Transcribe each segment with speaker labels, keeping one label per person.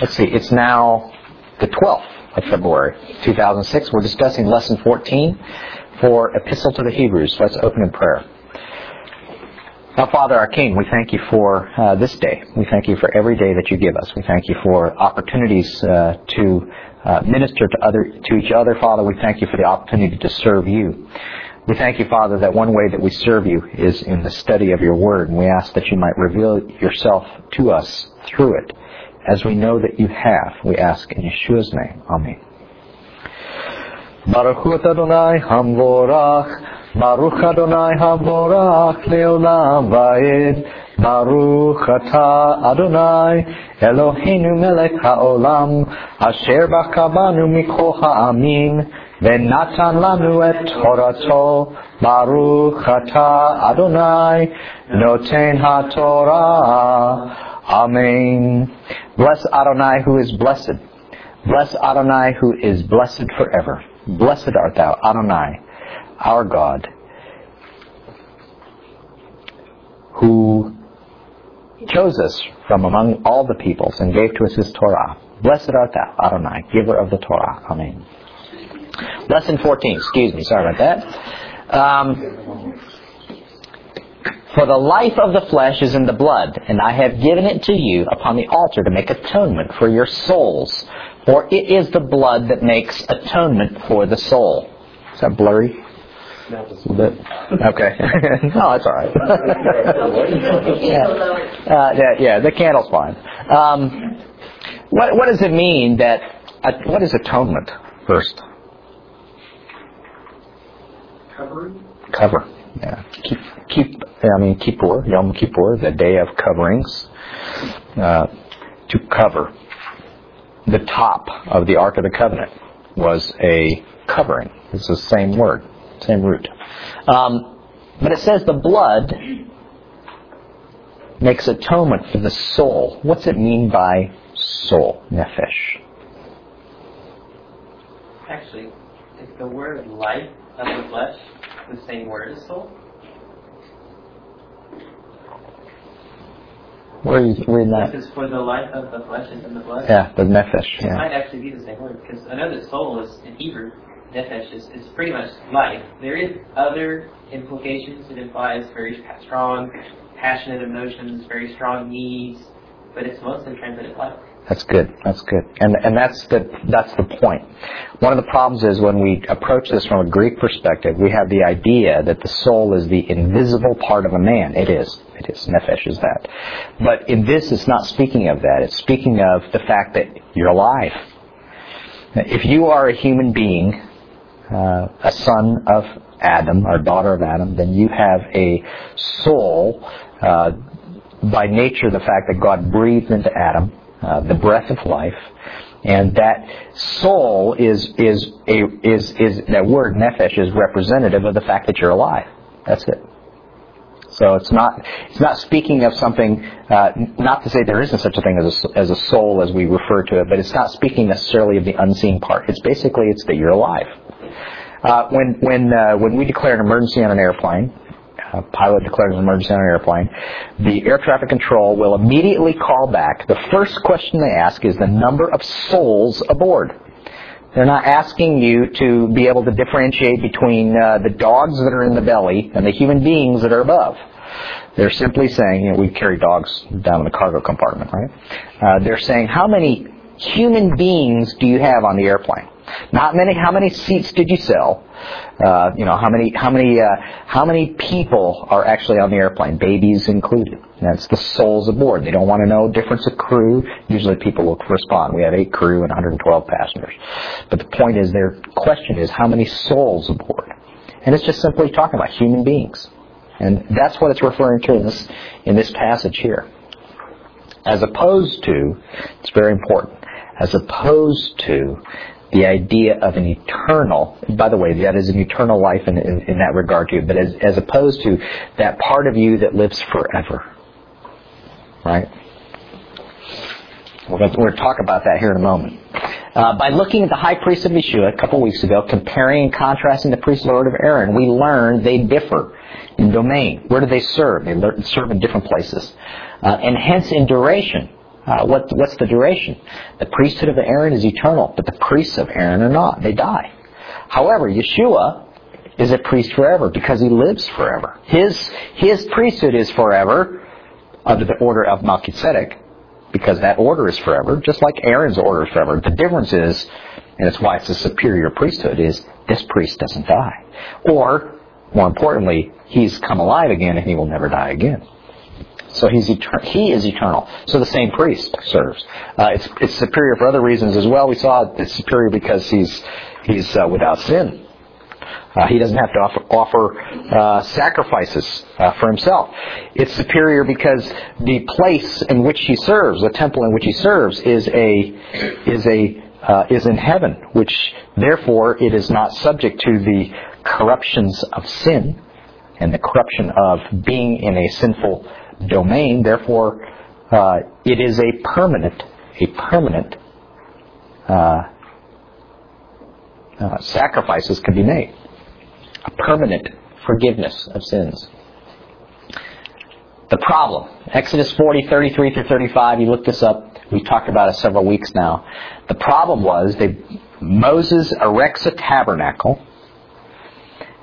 Speaker 1: let's see, it's now the 12th of February, 2006. We're discussing lesson 14 for Epistle to the Hebrews. Let's open in prayer. Now, Father, our King, we thank you for uh, this day. We thank you for every day that you give us. We thank you for opportunities uh, to uh, minister to other to each other, Father. We thank you for the opportunity to serve you. We thank you, Father, that one way that we serve you is in the study of your word, and we ask that you might reveal yourself to us through it As we know that you have, we ask in Yeshua's name. Amen. Baruch Adonai Hamvorach, Baruch Adonai Hamvorach, Leolam Vaed, Baruch Ata Adonai, Eloheinu melech haolam, Asher bakabanu mikol ha'amin, ונתן לנו את תורתו, ברוך אתה אדוני, נותן התורה. Amen. Bless Adonai who is blessed. Bless Adonai who is blessed forever. Blessed art thou, Adonai, our God, who chose us from among all the peoples and gave to us his Torah. Blessed art thou, Adonai, giver of the Torah. Amen. Lesson 14, excuse me, sorry about that. Um, for the life of the flesh is in the blood, and I have given it to you upon the altar to make atonement for your souls. For it is the blood that makes atonement for the soul. Is that blurry? A little bit. Okay. no, that's all right. yeah. Uh, yeah, yeah, the candle's fine. Um, what, what does it mean that? Uh, what is atonement first?
Speaker 2: Covering?
Speaker 1: Cover. Yeah. Keep, keep. I mean, Kippur, Yom Kippur, the day of coverings, uh, to cover. The top of the Ark of the Covenant was a covering. It's the same word, same root. Um, but it says the blood makes atonement for the soul. What's it mean by soul, nefesh?
Speaker 2: Actually, is the word life of the flesh the same word as soul?
Speaker 1: Where are you reading that?
Speaker 2: Because for the life of the flesh is in the blood.
Speaker 1: Yeah, the nefesh.
Speaker 2: It might actually be the same word because I know that soul is in Hebrew. Nefesh is, is pretty much life. There is other implications. It implies very strong, passionate emotions, very strong needs, but it's mostly translated life.
Speaker 1: That's good. That's good. And and that's the that's the point. One of the problems is when we approach this from a Greek perspective, we have the idea that the soul is the invisible part of a man. It is. It is. Nefesh is that. But in this, it's not speaking of that. It's speaking of the fact that you're alive. If you are a human being, uh, a son of Adam or daughter of Adam, then you have a soul. Uh, by nature, the fact that God breathed into Adam uh, the breath of life, and that soul is is a is is that word nefesh is representative of the fact that you're alive. That's it. So it's not it's not speaking of something. Uh, not to say there isn't such a thing as a, as a soul as we refer to it, but it's not speaking necessarily of the unseen part. It's basically it's that you're alive. Uh, when when uh, when we declare an emergency on an airplane, a pilot declares an emergency on an airplane, the air traffic control will immediately call back. The first question they ask is the number of souls aboard. They're not asking you to be able to differentiate between uh, the dogs that are in the belly and the human beings that are above. They're simply saying, you know, we carry dogs down in the cargo compartment, right? Uh, they're saying, how many human beings do you have on the airplane? Not many. How many seats did you sell? Uh, you know, how many, how many, uh, how many people are actually on the airplane, babies included? That's the souls aboard. They don't want to know difference of crew. Usually people will respond. We have eight crew and 112 passengers. But the point is, their question is, how many souls aboard? And it's just simply talking about human beings. And that's what it's referring to in this, in this passage here. As opposed to, it's very important, as opposed to the idea of an eternal, by the way, that is an eternal life in, in, in that regard too, but as, as opposed to that part of you that lives forever. Right? We're going, to, we're going to talk about that here in a moment. Uh, by looking at the high priest of Yeshua a couple weeks ago, comparing and contrasting the priest Lord of Aaron, we learned they differ in domain. Where do they serve? They serve in different places. Uh, and hence in duration. Uh, what, what's the duration? The priesthood of Aaron is eternal, but the priests of Aaron are not. They die. However, Yeshua is a priest forever because he lives forever. His, his priesthood is forever under the order of Melchizedek because that order is forever, just like Aaron's order is forever. The difference is, and it's why it's a superior priesthood, is this priest doesn't die. Or, more importantly, he's come alive again and he will never die again. So he's etern- he is eternal. So the same priest serves. Uh, it's, it's superior for other reasons as well. We saw it's superior because he's he's uh, without sin. Uh, he doesn't have to offer, offer uh, sacrifices uh, for himself. It's superior because the place in which he serves, the temple in which he serves, is a is a uh, is in heaven, which therefore it is not subject to the corruptions of sin and the corruption of being in a sinful domain. Therefore, uh, it is a permanent a permanent uh, sacrifices can be made a permanent forgiveness of sins. The problem, Exodus 40, 33 through 35, you look this up. We've talked about it several weeks now. The problem was they, Moses erects a tabernacle.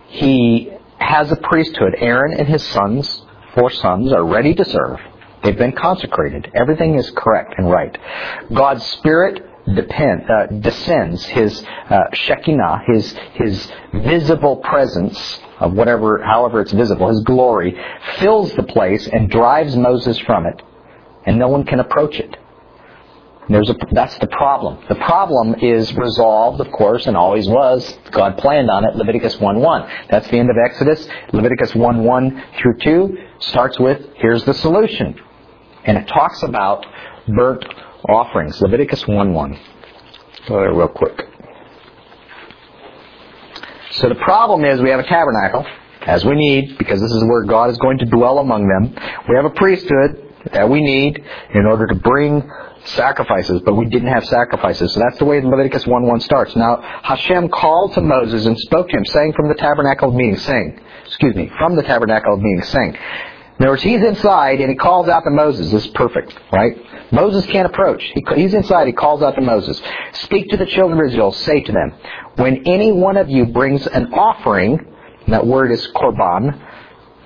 Speaker 1: He has a priesthood. Aaron and his sons, four sons, are ready to serve. They've been consecrated. Everything is correct and right. God's Spirit depend, uh, descends, his uh, Shekinah, his, his visible presence of whatever, however it's visible, his glory, fills the place and drives Moses from it, and no one can approach it. There's a, that's the problem. The problem is resolved, of course, and always was. God planned on it. Leviticus 1.1. That's the end of Exodus. Leviticus 1.1 through 2 starts with, here's the solution. And it talks about burnt offerings. Leviticus 1.1. Go there real quick. So the problem is we have a tabernacle, as we need, because this is where God is going to dwell among them. We have a priesthood that we need in order to bring sacrifices, but we didn't have sacrifices. So that's the way Leviticus 1.1 starts. Now, Hashem called to Moses and spoke to him, saying from the tabernacle of meeting, saying, excuse me, from the tabernacle of meeting, saying, in other words, he's inside and he calls out to Moses. This is perfect, right? Moses can't approach. He, he's inside. He calls out to Moses. Speak to the children of Israel. Say to them, when any one of you brings an offering, that word is korban,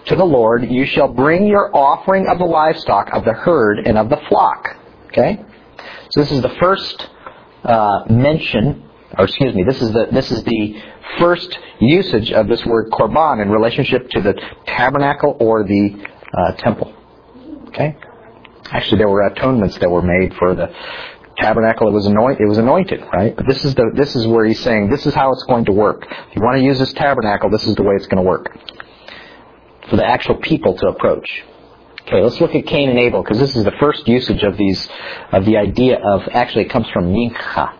Speaker 1: to the Lord, you shall bring your offering of the livestock, of the herd, and of the flock. Okay? So this is the first uh, mention, or excuse me, this is the this is the first usage of this word korban in relationship to the tabernacle or the uh, temple. Okay? Actually, there were atonements that were made for the tabernacle. It was anointed. It was anointed, right? But this is the this is where he's saying this is how it's going to work. If you want to use this tabernacle, this is the way it's going to work for the actual people to approach. Okay, let's look at Cain and Abel because this is the first usage of these of the idea of actually it comes from Mincha.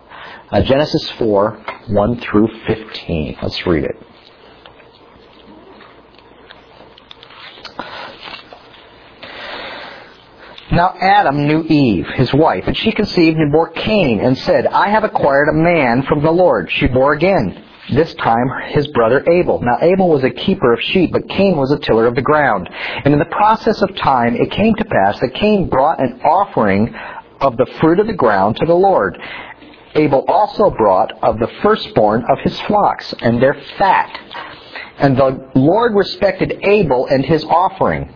Speaker 1: Uh, Genesis 4, 1 through 15. Let's read it. Now Adam knew Eve, his wife, and she conceived and bore Cain, and said, I have acquired a man from the Lord. She bore again, this time his brother Abel. Now Abel was a keeper of sheep, but Cain was a tiller of the ground. And in the process of time it came to pass that Cain brought an offering of the fruit of the ground to the Lord. Abel also brought of the firstborn of his flocks and their fat. And the Lord respected Abel and his offering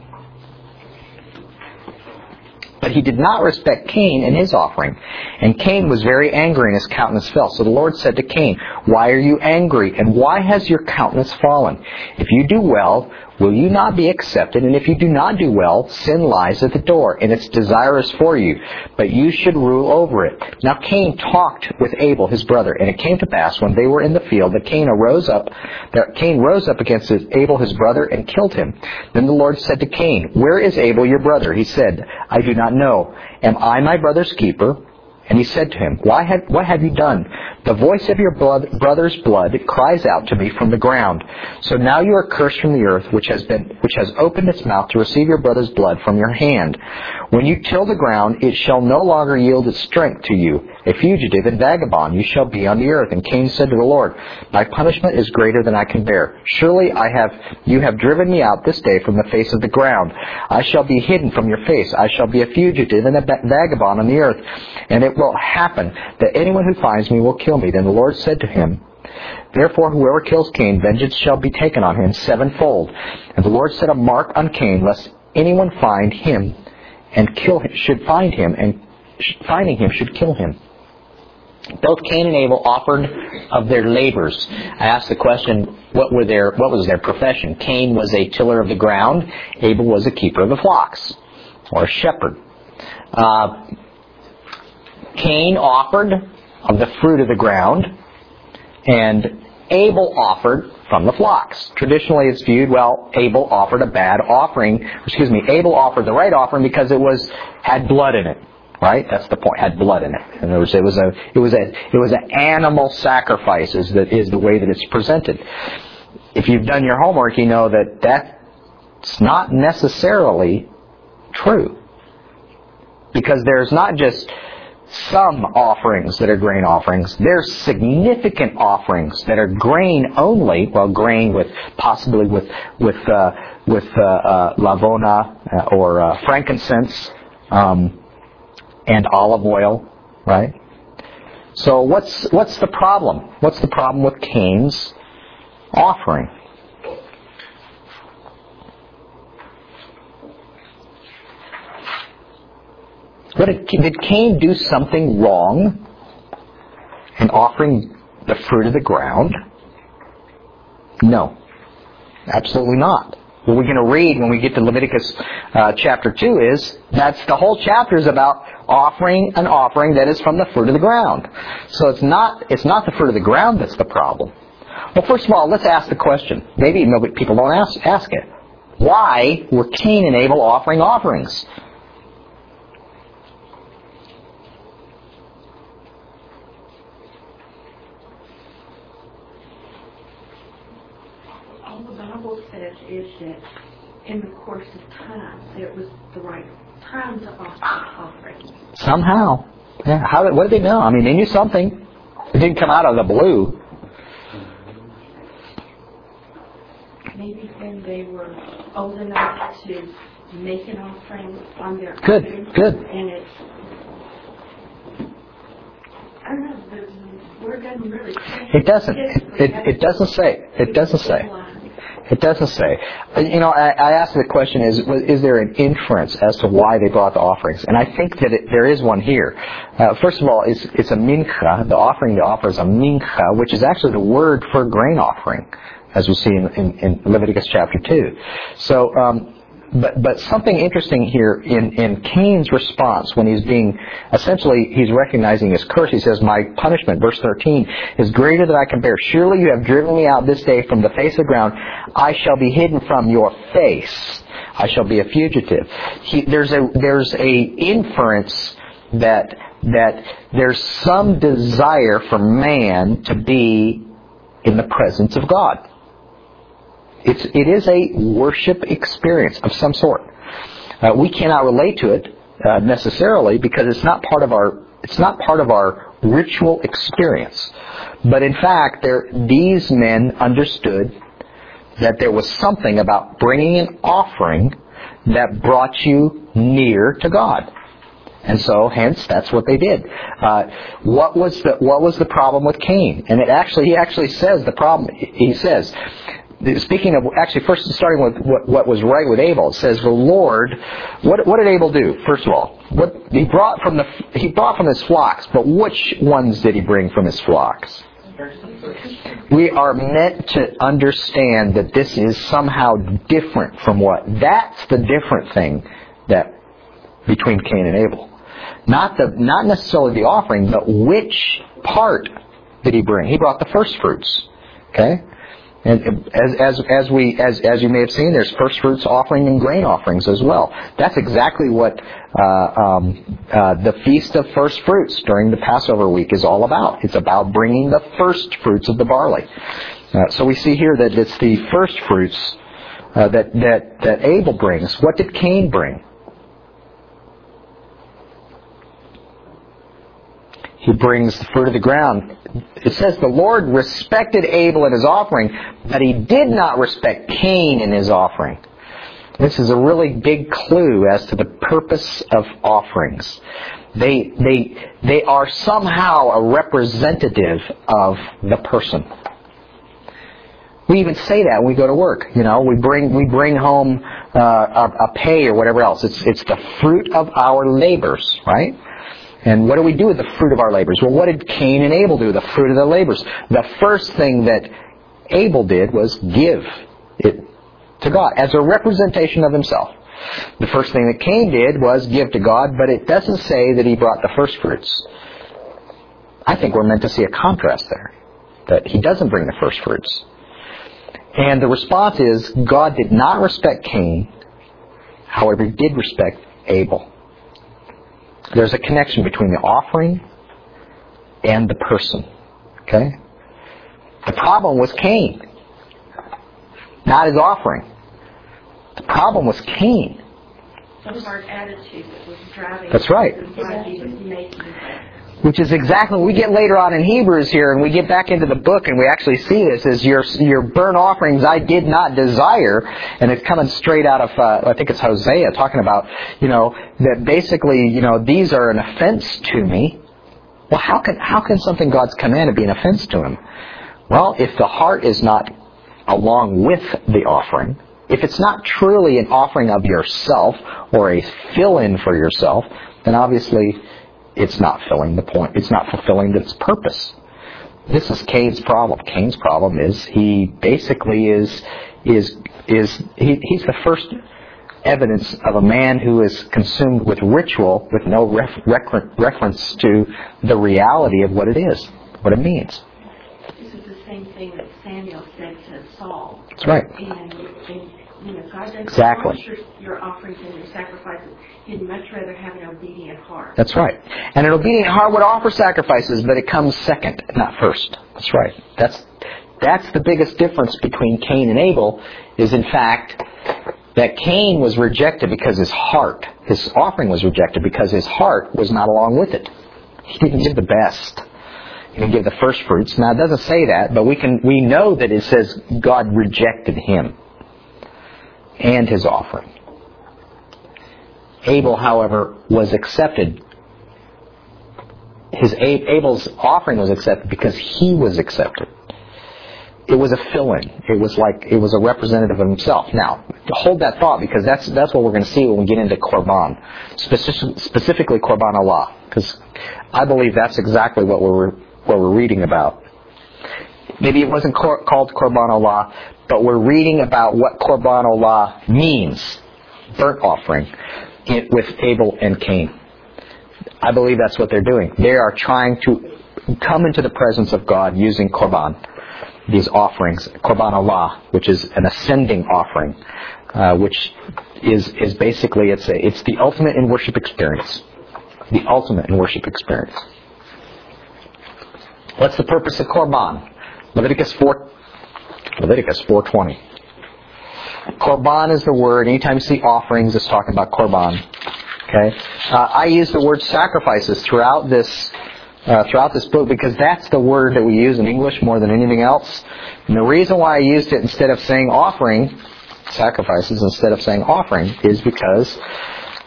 Speaker 1: but he did not respect Cain and his offering. And Cain was very angry, and his countenance fell. So the Lord said to Cain, Why are you angry, and why has your countenance fallen? If you do well, will you not be accepted? And if you do not do well, sin lies at the door, and its desire is for you, but you should rule over it. Now Cain talked with Abel his brother, and it came to pass when they were in the field that Cain arose up, that Cain rose up against Abel his brother and killed him. Then the Lord said to Cain, Where is Abel your brother? He said, I do not know. Am I my brother's keeper? And he said to him, Why have, what have you done? The voice of your brother's blood cries out to me from the ground. So now you are cursed from the earth, which has been, which has opened its mouth to receive your brother's blood from your hand. When you till the ground, it shall no longer yield its strength to you. A fugitive and vagabond you shall be on the earth. And Cain said to the Lord, My punishment is greater than I can bear. Surely I have, you have driven me out this day from the face of the ground. I shall be hidden from your face. I shall be a fugitive and a vagabond on the earth. And it will happen that anyone who finds me will kill me. Then the Lord said to him, Therefore, whoever kills Cain, vengeance shall be taken on him sevenfold. And the Lord set a mark on Cain, lest anyone find him and kill him, should find him, and finding him should kill him. Both Cain and Abel offered of their labors. I asked the question, what were their, what was their profession? Cain was a tiller of the ground. Abel was a keeper of the flocks, or a shepherd. Uh, Cain offered of the fruit of the ground, and Abel offered from the flocks. Traditionally, it's viewed well. Abel offered a bad offering. Excuse me. Abel offered the right offering because it was had blood in it. Right? That's the point. Had blood in it. In other words, it was a it was a it was an animal sacrifice. Is that is the way that it's presented. If you've done your homework, you know that that's not necessarily true. Because there's not just some offerings that are grain offerings. There's significant offerings that are grain only. Well, grain with possibly with with uh, with uh, uh, lavona uh, or uh, frankincense um, and olive oil, right? So what's what's the problem? What's the problem with Cain's offering? But did Cain do something wrong in offering the fruit of the ground? No. Absolutely not. What we're going to read when we get to Leviticus uh, chapter 2 is that's the whole chapter is about offering an offering that is from the fruit of the ground. So it's not it's not the fruit of the ground that's the problem. Well, first of all, let's ask the question. Maybe nobody, people don't ask, ask it. Why were Cain and Abel offering offerings?
Speaker 3: All the Bible says is that in the course of time, it was the right time to offer offerings.
Speaker 1: Somehow. Yeah. How did, what did they know? I mean, they knew something. It didn't come out of the blue.
Speaker 3: Maybe when they were old enough to make an offering on their
Speaker 1: good,
Speaker 3: own.
Speaker 1: Good,
Speaker 3: And it's, I don't know, the word doesn't really.
Speaker 1: It doesn't. It, it, it doesnesn't say. It doesn't say. It doesn't say. You know, I, I asked the question: Is is there an inference as to why they brought the offerings? And I think that it, there is one here. Uh, first of all, it's, it's a mincha. The offering they offer is a mincha, which is actually the word for grain offering, as we see in, in, in Leviticus chapter two. So um, but but something interesting here in in Cain's response when he's being essentially he's recognizing his curse. He says, "My punishment, verse 13, is greater than I can bear. Surely you have driven me out this day from the face of the ground. I shall be hidden from your face. I shall be a fugitive." He, there's a there's a inference that that there's some desire for man to be in the presence of God. It's, it is a worship experience of some sort. Uh, we cannot relate to it uh, necessarily because it's not part of our it's not part of our ritual experience. But in fact, there, these men understood that there was something about bringing an offering that brought you near to God. And so, hence, that's what they did. Uh, what was the what was the problem with Cain? And it actually, he actually says the problem. He says, speaking of actually first starting with what, what, was right with Abel, it says the Lord. What, what did Abel do? First of all, what he brought from the he brought from his flocks, but which ones did he bring from his flocks? We are meant to understand that this is somehow different from what. That's the different thing that between Cain and Abel. Not the not necessarily the offering, but which part did he bring? He brought the first fruits. Okay? And as, as, as we as, as you may have seen, there's first fruits offering and grain offerings as well. That's exactly what uh, um, uh, the feast of first fruits during the Passover week is all about. It's about bringing the first fruits of the barley. Uh, so we see here that it's the first fruits uh, that that that Abel brings. What did Cain bring? He brings the fruit of the ground. It says the Lord respected Abel and his offering, but he did not respect Cain and his offering. This is a really big clue as to the purpose of offerings. They, they, they are somehow a representative of the person. We even say that when we go to work. You know, we bring we bring home uh, a, a pay or whatever else. It's it's the fruit of our labors, right? And what do we do with the fruit of our labors? Well, what did Cain and Abel do? With the fruit of their labors. The first thing that Abel did was give it to God as a representation of himself. The first thing that Cain did was give to God, but it doesn't say that he brought the first fruits. I think we're meant to see a contrast there. That he doesn't bring the first fruits. And the response is God did not respect Cain, however, he did respect Abel. There's a connection between the offering and the person. Okay? The problem was Cain, not his offering. The problem was Cain.
Speaker 3: Some hard attitude that was driving.
Speaker 1: That's right. Which is exactly what we get later on in Hebrews here, and we get back into the book, and we actually see this as your your burnt offerings I did not desire, and it's coming straight out of uh, I think it's Hosea talking about you know that basically you know these are an offense to me. Well, how can how can something God's commanded be an offense to him? Well, if the heart is not along with the offering, if it's not truly an offering of yourself or a fill-in for yourself, then obviously it's not filling the point. It's not fulfilling its purpose. This is Cain's problem. Cain's problem is he basically is is is he, he's the first evidence of a man who is consumed with ritual with no ref, refer, reference to the reality of what it is, what it means.
Speaker 3: This is the same thing that Samuel said to Saul.
Speaker 1: That's right.
Speaker 3: And, and you know, God doesn't
Speaker 1: Exactly.
Speaker 3: your, your offerings and your sacrifices. He'd much rather have an obedient heart.
Speaker 1: That's right. And an obedient heart would offer sacrifices, but it comes second, not first. That's right. That's that's the biggest difference between Cain and Abel is in fact that Cain was rejected because his heart, his offering was rejected because his heart was not along with it. He didn't give the best. He didn't give the first fruits. Now it doesn't say that, but we can we know that it says God rejected him and his offering. Abel, however, was accepted. His Abel's offering was accepted because he was accepted. It was a fill-in. It was like it was a representative of himself. Now, hold that thought because that's that's what we're going to see when we get into korban, Speci- specifically korban olah, because I believe that's exactly what we're what we're reading about. Maybe it wasn't cor- called korban olah, but we're reading about what korban olah means, burnt offering, in, with Abel and Cain. I believe that's what they're doing. They are trying to come into the presence of God using korban, these offerings, korban olah, which is an ascending offering, uh, which is is basically it's a, it's the ultimate in worship experience, the ultimate in worship experience. What's the purpose of korban? Leviticus four, Leviticus four twenty. Korban is the word. Anytime you see offerings, it's talking about korban. Okay. Uh, I use the word sacrifices throughout this uh, throughout this book because that's the word that we use in English more than anything else. And the reason why I used it instead of saying offering, sacrifices instead of saying offering, is because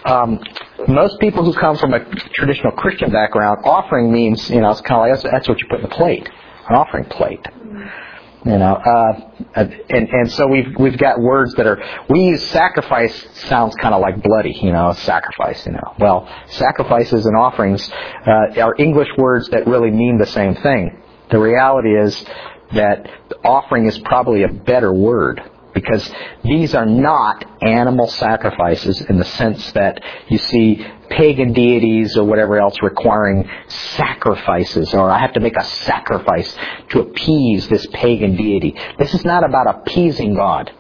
Speaker 1: um, most people who come from a traditional Christian background, offering means you know it's kind of like that's, that's what you put in the plate, an offering plate. You know, uh, and and so we've we've got words that are we use sacrifice sounds kind of like bloody, you know, sacrifice. You know, well, sacrifices and offerings uh, are English words that really mean the same thing. The reality is that offering is probably a better word Because these are not animal sacrifices in the sense that you see pagan deities or whatever else requiring sacrifices, or I have to make a sacrifice to appease this pagan deity. This is not about appeasing God.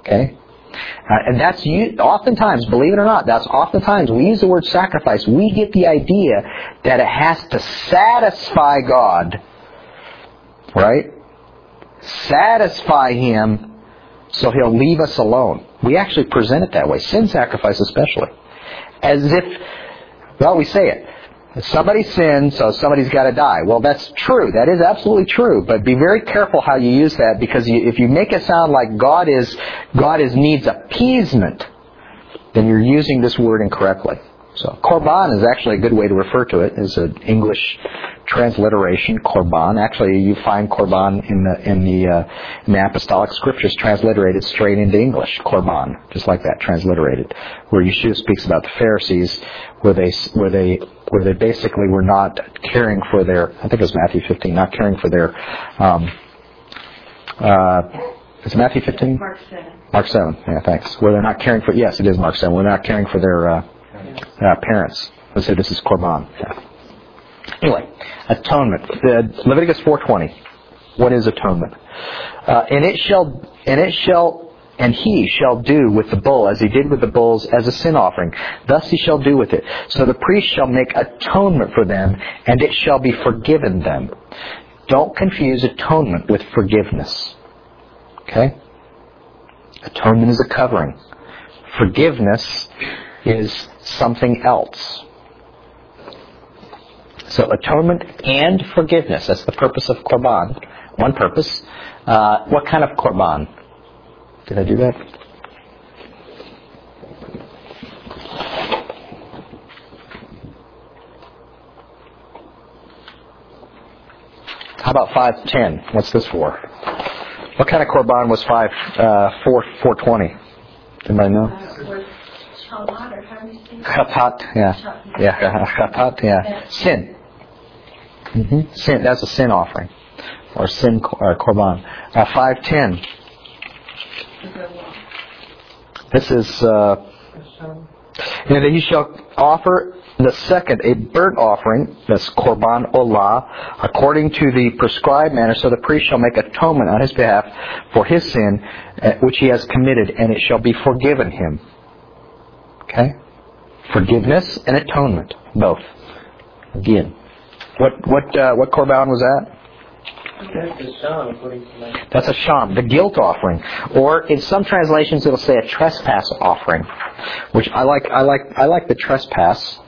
Speaker 1: Okay? Uh, and that's you oftentimes, believe it or not, that's oftentimes we use the word sacrifice. We get the idea that it has to satisfy God, right? Satisfy Him, so He'll leave us alone. We actually present it that way. Sin sacrifice, especially, as if, well, we say it. Somebody sins, so somebody's got to die. Well, that's true. That is absolutely true. But be very careful how you use that because you, if you make it sound like God is God is needs appeasement, then you're using this word incorrectly. So korban is actually a good way to refer to it. it. Is an English transliteration, korban. Actually, you find korban in the in the uh, in the apostolic scriptures transliterated straight into English, korban, just like that, transliterated. Where Yeshua speaks about the Pharisees, where they where they where they basically were not caring for their. I think it was Matthew 15, not caring for their. Um, uh, is Matthew 15?
Speaker 3: Mark 7.
Speaker 1: Mark 7. Yeah, thanks. Where they're not caring for. Yes, it is Mark 7. Where they're not caring for their. Uh, uh, parents. Let's say this is korban. Anyway, atonement. Uh, Leviticus 4:20. What is atonement? Uh, and it shall and it shall and he shall do with the bull as he did with the bulls as a sin offering. Thus he shall do with it. So the priest shall make atonement for them, and it shall be forgiven them. Don't confuse atonement with forgiveness. Okay? Atonement is a covering. Forgiveness is something else. So atonement and forgiveness. That's the purpose of korban. One purpose. Uh, what kind of korban? Did I do that? How about 510? What's this for? What kind of korban was 5, uh, 4, 420? Anybody know?
Speaker 3: Uh,
Speaker 1: Chatat, yeah. Yeah, chatat, yeah. Sin. Mm-hmm. Sin, that's a sin offering. Or sin or korban. Uh, 510. This is, uh, and that you shall offer the second, a burnt offering, that's korban olah, according to the prescribed manner, so the priest shall make atonement on his behalf for his sin, uh, which he has committed, and it shall be forgiven him. Okay? Forgiveness and atonement, both. Again. What what uh, what korban was that?
Speaker 2: That's
Speaker 1: asham, the guilt offering, or in some translations it'll say a trespass offering, which I like. I like. I like the trespass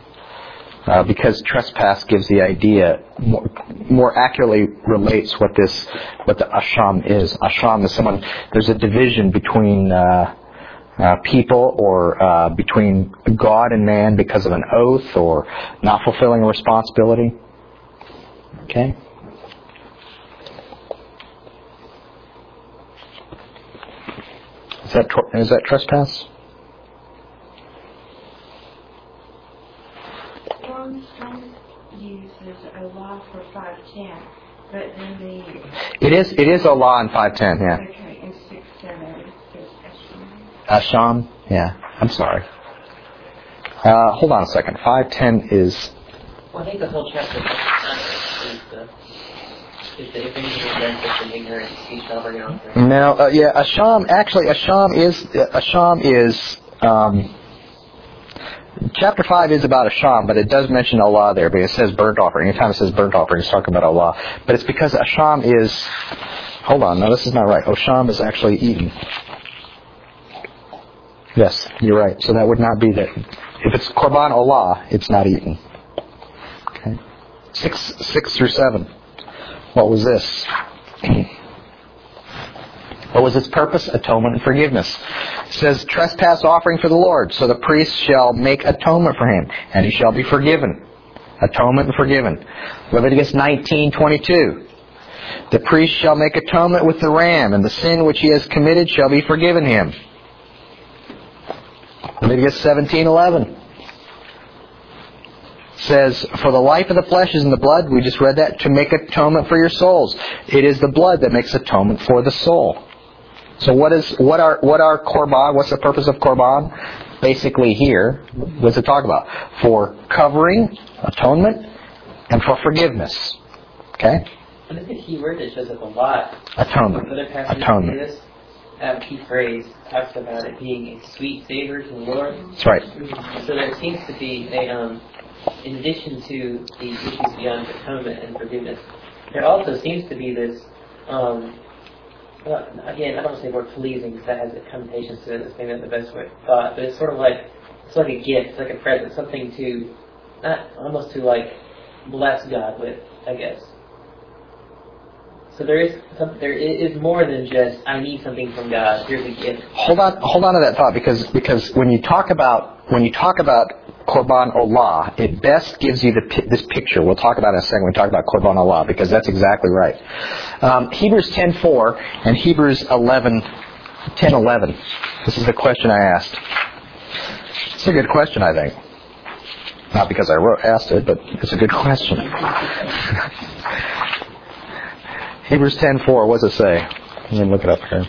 Speaker 1: uh, because trespass gives the idea more, more, accurately relates what this what the asham is. Asham is someone. There's a division between. Uh, uh, people or uh, between God and man because of an oath or not fulfilling a responsibility. Okay? Is that, is that trespass?
Speaker 3: Uses Olah for 510, but then
Speaker 1: the... It is, it is law in 510, yeah.
Speaker 3: Okay, in 6 7
Speaker 1: Asham? Yeah. I'm sorry. Uh, hold on a second. 510 is.
Speaker 2: Well, I think the whole chapter is the. Is the ignorance, he shall bring out.
Speaker 1: No, uh, yeah, Asham, actually, Asham is, Asham is, um, chapter 5 is about Asham, but it does mention olah there, but it says burnt offering. Anytime it says burnt offering, it's talking about olah. But it's because Asham is, hold on, no, this is not right. Asham is actually eaten. Yes, you're right. So that would not be that. If it's korban olah, it's not eaten. Okay. Six, six through seven. What was this? What was its purpose? Atonement and forgiveness. It says, trespass offering for the Lord. So the priest shall make atonement for him, and he shall be forgiven. Atonement and forgiven. Leviticus 19:22. The priest shall make atonement with the ram, and the sin which he has committed shall be forgiven him. Leviticus 17:11 says, "For the life of the flesh is in the blood." We just read that to make atonement for your souls. It is the blood that makes atonement for the soul. So what is what are what are korban? What's the purpose of korban? Basically, here, what's it talk about? For covering, atonement, and for forgiveness. Okay,
Speaker 2: And I think key word that shows up a lot.
Speaker 1: atonement. Atonement.
Speaker 2: Um, key phrase talks about it being a sweet savor to the Lord.
Speaker 1: That's right.
Speaker 2: So there seems to be a, um, in addition to the issues beyond atonement and forgiveness, there also seems to be this, um, well, again, I don't want to say word pleasing because that has the connotations to it. That's maybe not the best way thought, but it's sort of like it's like a gift, it's like a present, something to, not almost to like bless God with, I guess. So there is some, there is more than just I need something from God. Here's a gift.
Speaker 1: Hold on, hold on to that thought because because when you talk about when you talk about korban olah, it best gives you the, this picture. We'll talk about it in a second. when We talk about korban olah because that's exactly right. Um, Hebrews 10:4 and Hebrews 11 10:11. This is the question I asked. It's a good question, I think. Not because I wrote asked it, but it's a good question. Hebrews 10:4. What does it say? Let me look it up here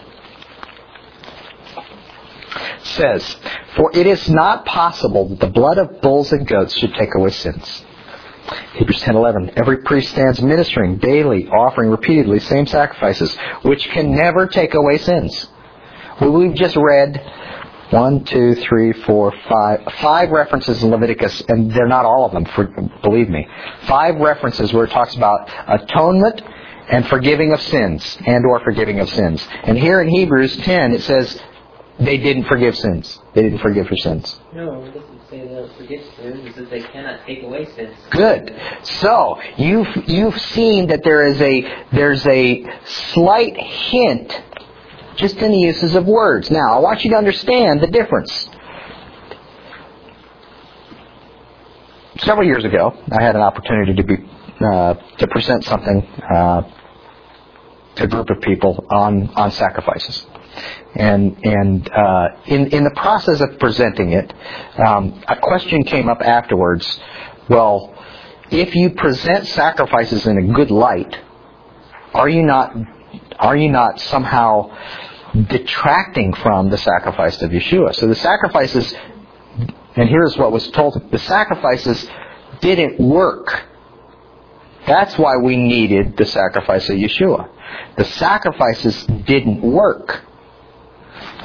Speaker 1: says, For it is not possible that the blood of bulls and goats should take away sins. Hebrews 10:11 Every priest stands ministering daily, offering repeatedly same sacrifices, which can never take away sins. Well, we've just read one, two, three, four, five, five references in Leviticus, and they're not all of them, for, believe me. Five references where it talks about atonement and forgiving of sins, and or forgiving of sins. And here in Hebrews 10, it says they didn't forgive sins. They didn't forgive for sins.
Speaker 2: No, it doesn't say they don't forgive sins. It says they cannot take away sins.
Speaker 1: Good. So you've you've seen that there is a there's a slight hint just in the uses of words. Now I want you to understand the difference. Several years ago, I had an opportunity to be uh, to present something uh, to a group of people on on sacrifices and and uh, in in the process of presenting it, um, a question came up afterwards. Well, if you present sacrifices in a good light, are you not are you not somehow detracting from the sacrifice of Yeshua? So the sacrifices, and here's what was told: the sacrifices didn't work. That's why we needed the sacrifice of Yeshua. The sacrifices didn't work.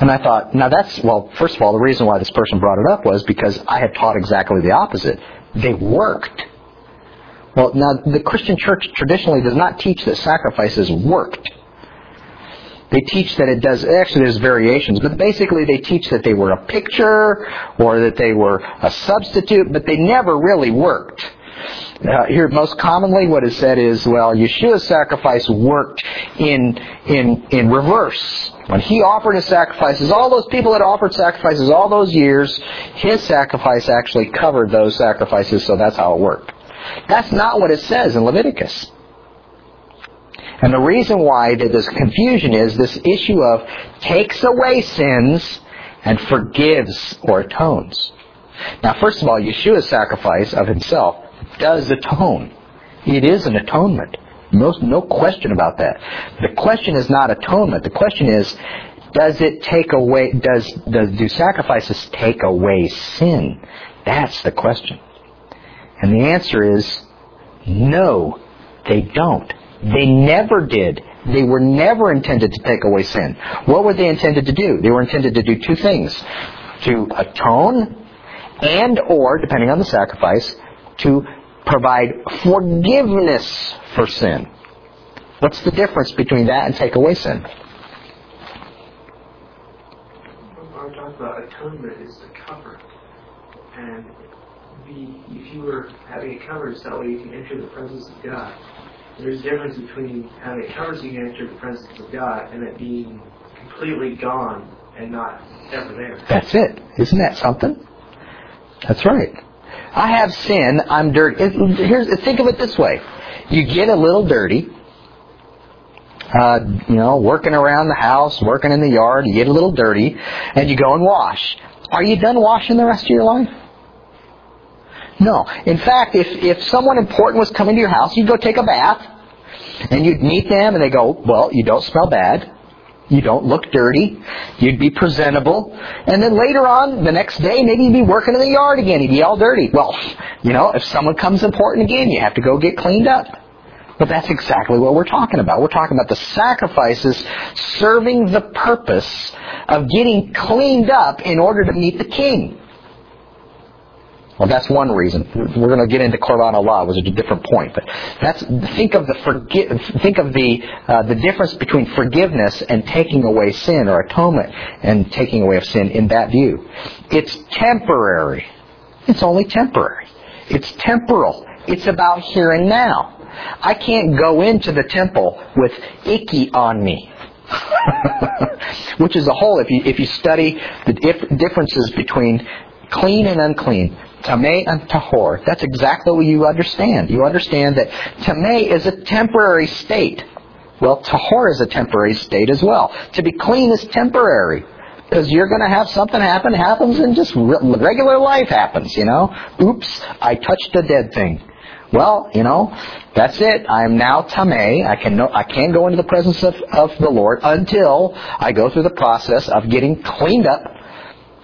Speaker 1: And I thought, now that's, well, first of all, the reason why this person brought it up was because I had taught exactly the opposite. They worked. Well, now, the Christian church traditionally does not teach that sacrifices worked. They teach that it does, actually there's variations, but basically they teach that they were a picture or that they were a substitute, but they never really worked. Uh, here, most commonly, what is said is, well, Yeshua's sacrifice worked in in in reverse. When he offered his sacrifices, all those people that offered sacrifices all those years, his sacrifice actually covered those sacrifices, so that's how it worked. That's not what it says in Leviticus. And the reason why this confusion is this issue of takes away sins and forgives or atones. Now, first of all, Yeshua's sacrifice of himself does atone. It is an atonement. No, no question about that. The question is not atonement. The question is, does it take away, does, does, do sacrifices take away sin? That's the question. And the answer is, no, they don't. They never did. They were never intended to take away sin. What were they intended to do? They were intended to do two things. To atone and or, depending on the sacrifice, to provide forgiveness for sin. What's the difference between that and take away sin?
Speaker 4: Our talk about atonement is to cover. And the, if you were having it covered so that way you can enter the presence of God. There's a difference between having it covered so you can enter the presence of God and it being completely gone and not ever there.
Speaker 1: That's it. Isn't that something? That's right. I have sin. I'm dirty. It- Here's think of it this way: you get a little dirty. Uh, you know, working around the house, working in the yard, you get a little dirty, and you go and wash. Are you done washing the rest of your life? No. In fact, if if someone important was coming to your house, you'd go take a bath, and you'd meet them, and they go, "Well, you don't smell bad." You don't look dirty. You'd be presentable. And then later on, the next day, maybe you'd be working in the yard again. You'd be all dirty. Well, you know, if someone comes important again, you have to go get cleaned up. But that's exactly what we're talking about. We're talking about the sacrifices serving the purpose of getting cleaned up in order to meet the king. Well, that's one reason. We're going to get into Korban Olah, which is a different point. But that's think of the forgi- think of the uh, the difference between forgiveness and taking away sin, or atonement and taking away of sin. In that view, it's temporary. It's only temporary. It's temporal. It's about here and now. I can't go into the temple with icky on me. Which is a whole, if you, if you study the dif- differences between clean and unclean, Tameh and Tahor, that's exactly what you understand. You understand that Tameh is a temporary state. Well, Tahor is a temporary state as well. To be clean is temporary. Because you're going to have something happen, happens, and just regular life happens, you know? Oops, I touched a dead thing. Well, you know, that's it. I am now tameh. I can no, I can't go into the presence of, of the Lord until I go through the process of getting cleaned up.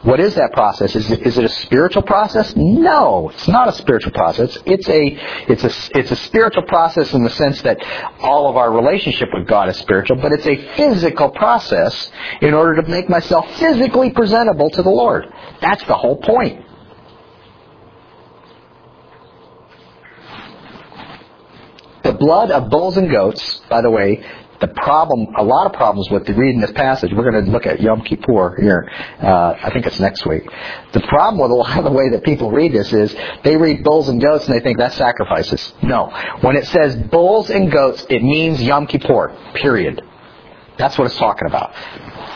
Speaker 1: What is that process? Is it, is it a spiritual process? No, it's not a spiritual process. It's a it's a it's a spiritual process in the sense that all of our relationship with God is spiritual, but it's a physical process in order to make myself physically presentable to the Lord. That's the whole point. The blood of bulls and goats, by the way, the problem, a lot of problems with reading this passage. We're going to look at Yom Kippur here. Uh, I think it's next week. The problem with a lot of the way that people read this is they read bulls and goats and they think that's sacrifices. No. When it says bulls and goats, it means Yom Kippur. Period. That's what it's talking about.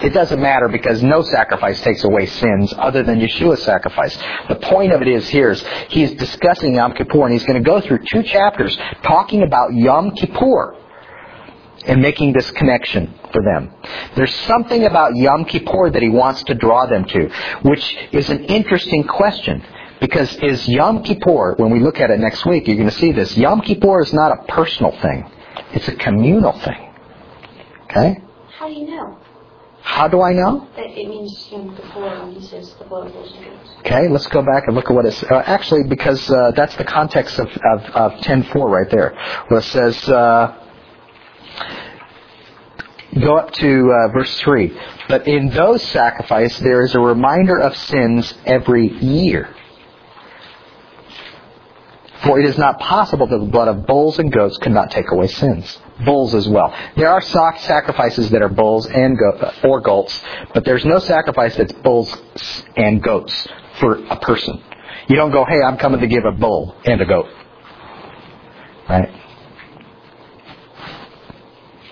Speaker 1: It doesn't matter because no sacrifice takes away sins other than Yeshua's sacrifice. The point of it is here is he's discussing Yom Kippur and he's going to go through two chapters talking about Yom Kippur and making this connection for them. There's something about Yom Kippur that he wants to draw them to, which is an interesting question. Because is Yom Kippur, when we look at it next week, you're going to see this. Yom Kippur is not a personal thing. It's a communal thing. Okay?
Speaker 5: How do you know?
Speaker 1: How do I know?
Speaker 5: It means Yom Kippur when he says the blood of and.
Speaker 1: Okay, let's go back and look at what it's uh, actually because uh, that's the context of of, of 10:4 right there, where it says. Uh, go up to uh, verse 3. But in those sacrifices, there is a reminder of sins every year. For it is not possible that the blood of bulls and goats could not take away sins. Bulls as well. There are sacrifices that are bulls and go- or goats, but there's no sacrifice that's bulls and goats for a person. You don't go, hey, I'm coming to give a bull and a goat. Right?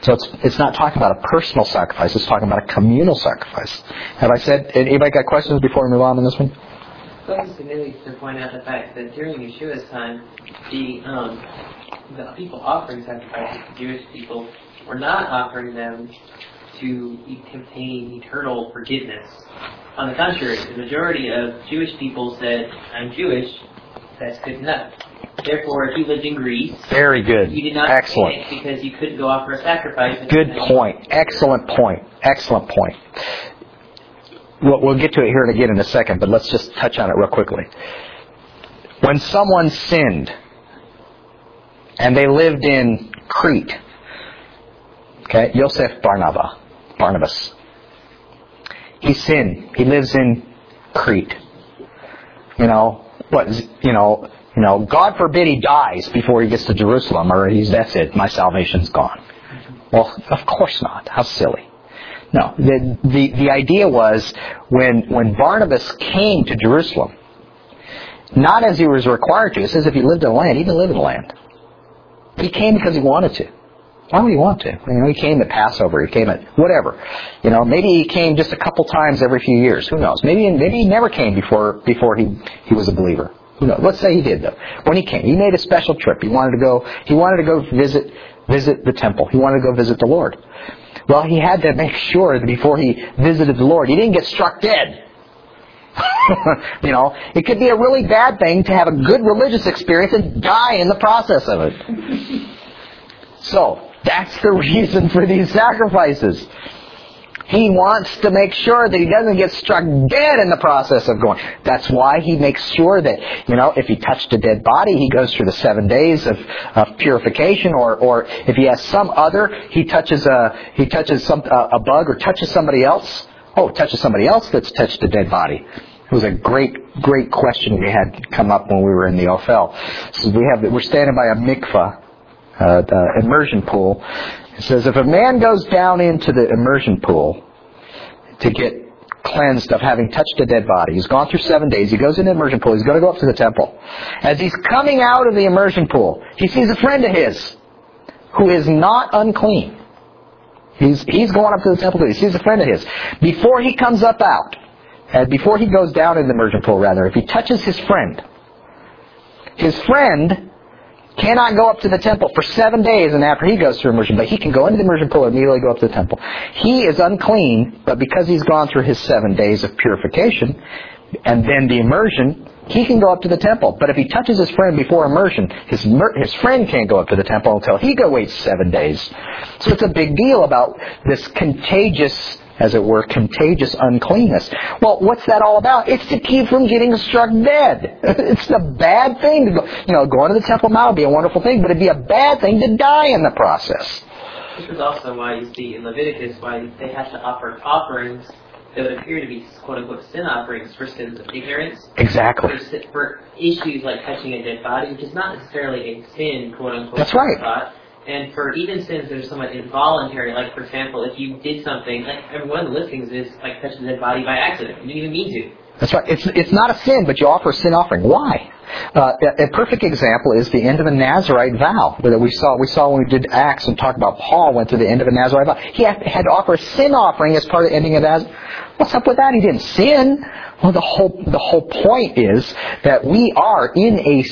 Speaker 1: So it's, it's not talking about a personal sacrifice, it's talking about a communal sacrifice. Have I said, anybody got questions before we move on on this one?
Speaker 2: It's to point out the fact that during Yeshua's time, the um, the people offering sacrifices to Jewish people were not offering them to obtain eternal forgiveness. On the contrary, the majority of Jewish people said, "I'm Jewish. That's good enough." Therefore, if you lived in Greece,
Speaker 1: very good,
Speaker 2: you did not
Speaker 1: excellent,
Speaker 2: because you couldn't go offer a sacrifice.
Speaker 1: Good point. Excellent point. Excellent point. We'll, we'll get to it here and again in a second, but let's just touch on it real quickly. When someone sinned and they lived in Crete, okay, Yosef Barnabas, Barnabas, he sinned. He lives in Crete. You know what? You know you know, God forbid he dies before he gets to Jerusalem, or he's that's it. My salvation's gone. Well, of course not. How silly. No, the the the idea was when when Barnabas came to Jerusalem, not as he was required to. It says if he lived in the land, he didn't live in the land. He came because he wanted to. Why would he want to? You know, he came at Passover. He came at whatever. You know, maybe he came just a couple times every few years. Who knows? Maybe maybe he never came before before he he was a believer. Who knows? Let's say he did though. When he came, he made a special trip. He wanted to go. He wanted to go visit visit the temple. He wanted to go visit the Lord. Well, he had to make sure that before he visited the Lord, he didn't get struck dead. you know, it could be a really bad thing to have a good religious experience and die in the process of it. So, that's the reason for these sacrifices. He wants to make sure that he doesn't get struck dead in the process of going. That's why he makes sure that, you know, if he touched a dead body, he goes through the seven days of, of purification, or, or if he has some other, he touches a, he touches some, a, a bug or touches somebody else. Oh, touches somebody else that's touched a dead body. It was a great, great question we had come up when we were in the Ophel. So we have, we're standing by a mikvah, uh, the immersion pool, it says if a man goes down into the immersion pool to get cleansed of having touched a dead body, he's gone through seven days, he goes in the immersion pool, he's going to go up to the temple. As he's coming out of the immersion pool, he sees a friend of his who is not unclean. He's, he's going up to the temple, he sees a friend of his. Before he comes up out, and before he goes down in the immersion pool rather, if he touches his friend, his friend cannot go up to the temple for seven days and after he goes through immersion, but he can go into the immersion pool and immediately go up to the temple. He is unclean, but because he's gone through his seven days of purification and then the immersion, he can go up to the temple. But if he touches his friend before immersion, his, his friend can't go up to the temple until he go wait seven days. So it's a big deal about this contagious as it were, contagious uncleanness. Well, what's that all about? It's to keep from getting struck dead. it's a bad thing to go, you know, going to the Temple Mount would be a wonderful thing, but it'd be a bad thing to die in the process.
Speaker 2: This is also why you see in Leviticus why they have to offer offerings that would appear to be quote unquote sin offerings for sins of ignorance.
Speaker 1: Exactly.
Speaker 2: For, for issues like touching a dead body, which is not necessarily a sin, quote unquote.
Speaker 1: That's right.
Speaker 2: Thought. And for even sins that are somewhat involuntary, like for example, if you did something, like every one of the listings is like touching a dead body by accident, you didn't even mean to.
Speaker 1: That's right. It's it's not a sin, but you offer a sin offering. Why? Uh, a perfect example is the end of a Nazarite vow that we saw. We saw when we did Acts and talked about Paul went to the end of a Nazarite vow. He had, to offer a sin offering as part of ending of Nazarite. What's up with that? He didn't sin. Well, the whole the whole point is that we are in a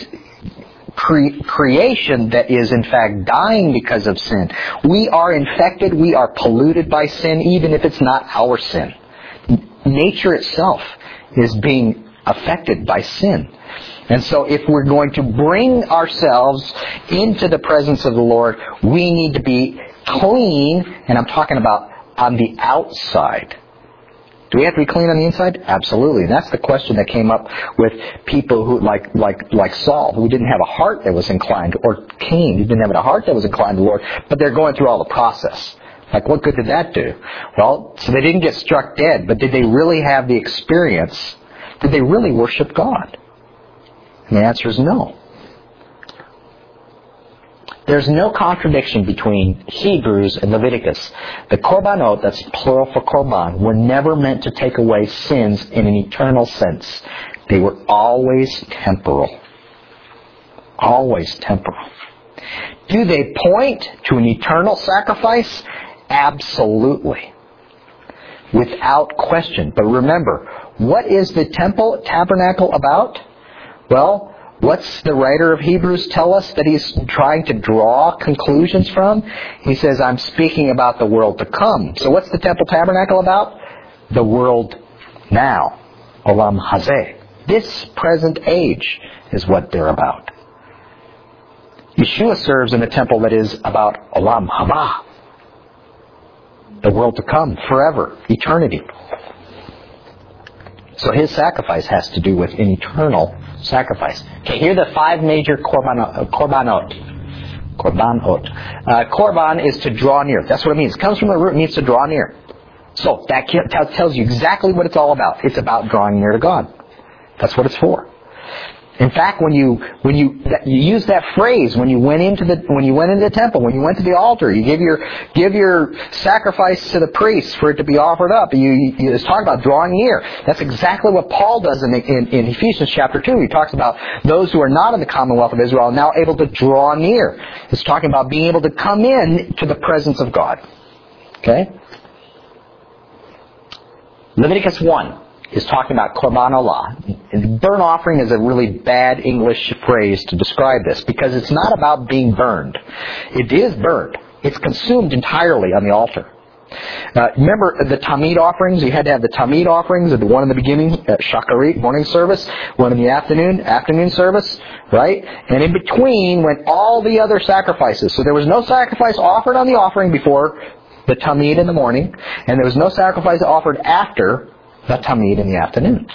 Speaker 1: cre- creation that is in fact dying because of sin. We are infected, we are polluted by sin, even if it's not our sin. Nature itself is being affected by sin. And so if we're going to bring ourselves into the presence of the Lord, we need to be clean, and I'm talking about on the outside. Do we have to be clean on the inside? Absolutely. And that's the question that came up with people who, like, like, like Saul, who didn't have a heart that was inclined, or Cain, who didn't have a heart that was inclined to the Lord, but they're going through all the process. Like, what good did that do? Well, so they didn't get struck dead, but did they really have the experience? Did they really worship God? And the answer is no. There's no contradiction between Hebrews and Leviticus. The korbanot, that's plural for korban, were never meant to take away sins in an eternal sense. They were always temporal. Always temporal. Do they point to an eternal sacrifice? Absolutely. Without question. But remember, what is the temple tabernacle about? Well, What's the writer of Hebrews tell us that he's trying to draw conclusions from? He says, I'm speaking about the world to come. So what's the temple tabernacle about? The world now. Olam Hazeh. This present age is what they're about. Yeshua serves in a temple that is about Olam Haba. The world to come, forever, eternity. So his sacrifice has to do with an eternal sacrifice. Okay, here are the five major korbanot. korbanot. Korbanot. Uh, korban is to draw near. That's what it means. It comes from the root, means to draw near. So that tells you exactly what it's all about. It's about drawing near to God. That's what it's for. In fact, when you when you you use that phrase when you went into the when you went into the temple, when you went to the altar, you give your give your sacrifice to the priest for it to be offered up. You, you it's talking about drawing near. That's exactly what Paul does in, in, in Ephesians chapter two. He talks about those who are not in the commonwealth of Israel now able to draw near. It's talking about being able to come in to the presence of God. Okay. Leviticus one is talking about korban olah. burn offering is a really bad English phrase to describe this because it's not about being burned. It is burned. It's consumed entirely on the altar. Uh, remember the Tamid offerings? You had to have the Tamid offerings, the one in the beginning, uh, Shacharit, morning service, one in the afternoon, afternoon service, right? And in between went all the other sacrifices. So there was no sacrifice offered on the offering before the tamid in the morning, and there was no sacrifice offered after the tamid in the afternoon.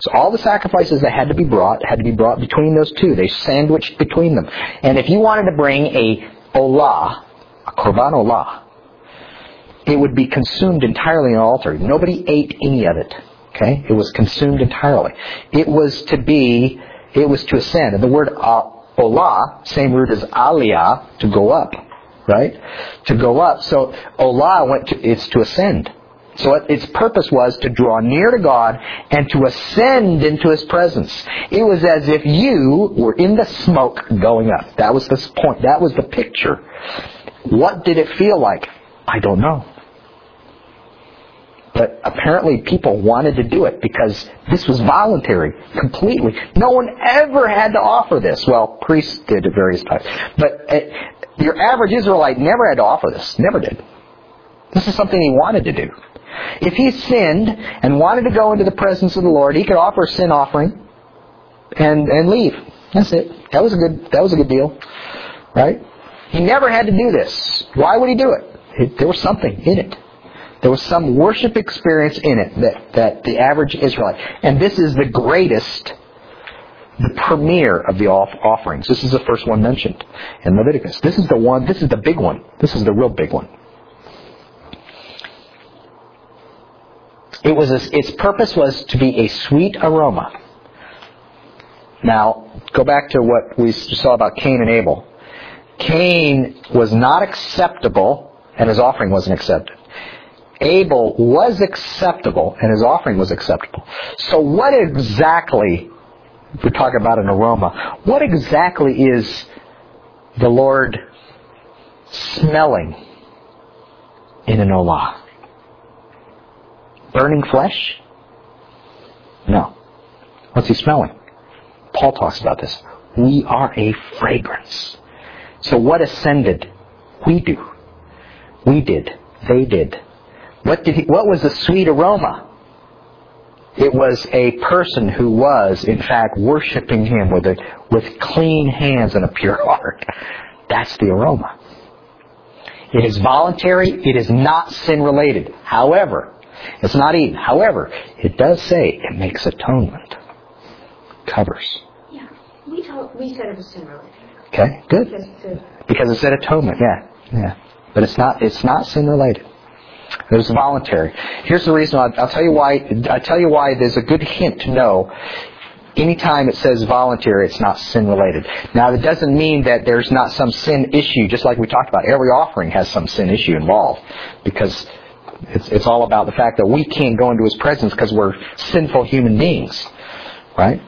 Speaker 1: So all the sacrifices that had to be brought had to be brought between those two. They sandwiched between them. And if you wanted to bring a olah, a korban olah, it would be consumed entirely on the altar. Nobody ate any of it. Okay? It was consumed entirely. It was to be, it was to ascend. And the word uh, olah, same root as aliyah, to go up. Right? To go up. So olah went to, it's to ascend. So its purpose was to draw near to God and to ascend into His presence. It was as if you were in the smoke going up. That was the point. That was the picture. What did it feel like? I don't know. But apparently people wanted to do it because this was voluntary, completely. No one ever had to offer this. Well, priests did at various times. But uh, your average Israelite never had to offer this. Never did. This is something he wanted to do. If he sinned and wanted to go into the presence of the Lord, he could offer a sin offering and, and leave. That's it. That was a good, that was a good deal. Right? He never had to do this. Why would he do it? it there was something in it. There was some worship experience in it that, that the average Israelite, and this is the greatest, the premier of the offerings. This is the first one mentioned in Leviticus. This is the one, this is the big one. This is the real big one. It was a, its purpose was to be a sweet aroma. Now, go back to what we saw about Cain and Abel. Cain was not acceptable, and his offering wasn't accepted. Abel was acceptable, and his offering was acceptable. So what exactly, we're talking about an aroma, what exactly is the Lord smelling in an olah? Burning flesh? No. What's he smelling? Paul talks about this. We are a fragrance. So what ascended? We do. We did. They did. What did he, what was the sweet aroma? It was a person who was, in fact, worshiping him with a, with clean hands and a pure heart. That's the aroma. It is voluntary. It is not sin related. However, it's not eaten. However, it does say it makes atonement. Covers.
Speaker 5: Yeah. We told, we said it was sin related.
Speaker 1: Okay, good.
Speaker 5: Because the,
Speaker 1: Because it said atonement, yeah. Yeah. But it's not it's not sin related. It was voluntary. Here's the reason. I'll, I'll tell you why. I'll tell you why. There's a good hint to know. Anytime it says voluntary, it's not sin related. Now, that doesn't mean that there's not some sin issue. Just like we talked about, every offering has some sin issue involved, because it's, it's all about the fact that we can't go into His presence because we're sinful human beings, right?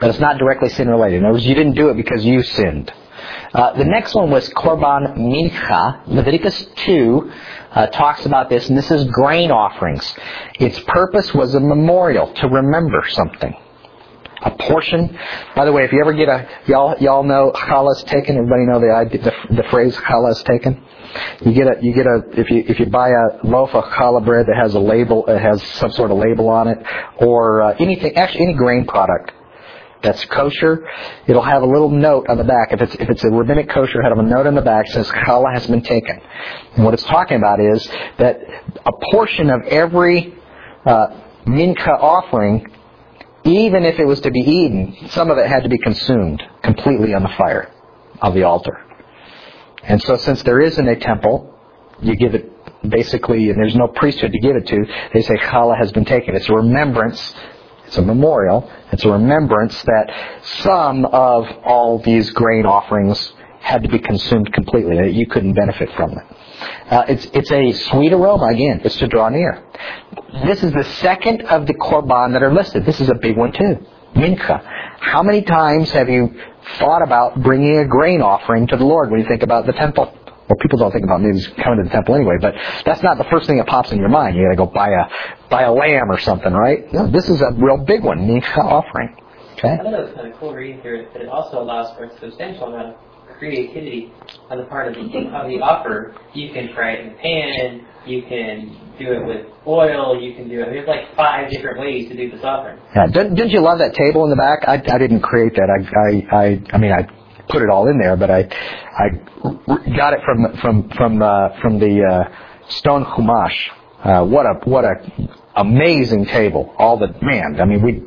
Speaker 1: But it's not directly sin related. In other words, you didn't do it because you sinned. Uh, the next one was Korban Mincha. Leviticus 2 uh, talks about this, and this is grain offerings. Its purpose was a memorial to remember something. A portion. By the way, if you ever get a, y'all, y'all know challah is taken. Everybody know the, the, the phrase challah is taken. You get a, you get a, if you if you buy a loaf of challah bread that has a label, it has some sort of label on it, or uh, anything, actually any grain product that's kosher, it'll have a little note on the back. If it's if it's a rabbinic kosher, it'll have a note on the back that says challah has been taken. And what it's talking about is that a portion of every uh, mincha offering, even if it was to be eaten, some of it had to be consumed completely on the fire of the altar. And so, since there isn't a temple, you give it basically, and there's no priesthood to give it to. They say challah has been taken. It's a remembrance it's a memorial. It's a remembrance that some of all these grain offerings had to be consumed completely, that you couldn't benefit from them. Uh, it's, it's a sweet aroma, again. It's to draw near. This is the second of the korban that are listed. This is a big one too. Mincha. How many times have you thought about bringing a grain offering to the Lord when you think about the temple? Well, people don't think about maybe coming to the temple anyway, but that's not the first thing that pops in your mind. You got to go buy a buy a lamb or something, right? No, this is a real big one, mincha offering. Okay.
Speaker 2: I thought it was kind of cool reading through it, it also allows for a substantial amount of creativity on the part of the of the offer. You can fry it in a pan. You can do it with oil. You can do it. There's like five different ways to do this offering.
Speaker 1: Yeah. Didn't, didn't you love that table in the back? I, I didn't create that. I, I, I, I mean, I put it all in there, but I I got it from from from uh, from the uh, stone chumash. Uh, what a what a amazing table. All the man. I mean, we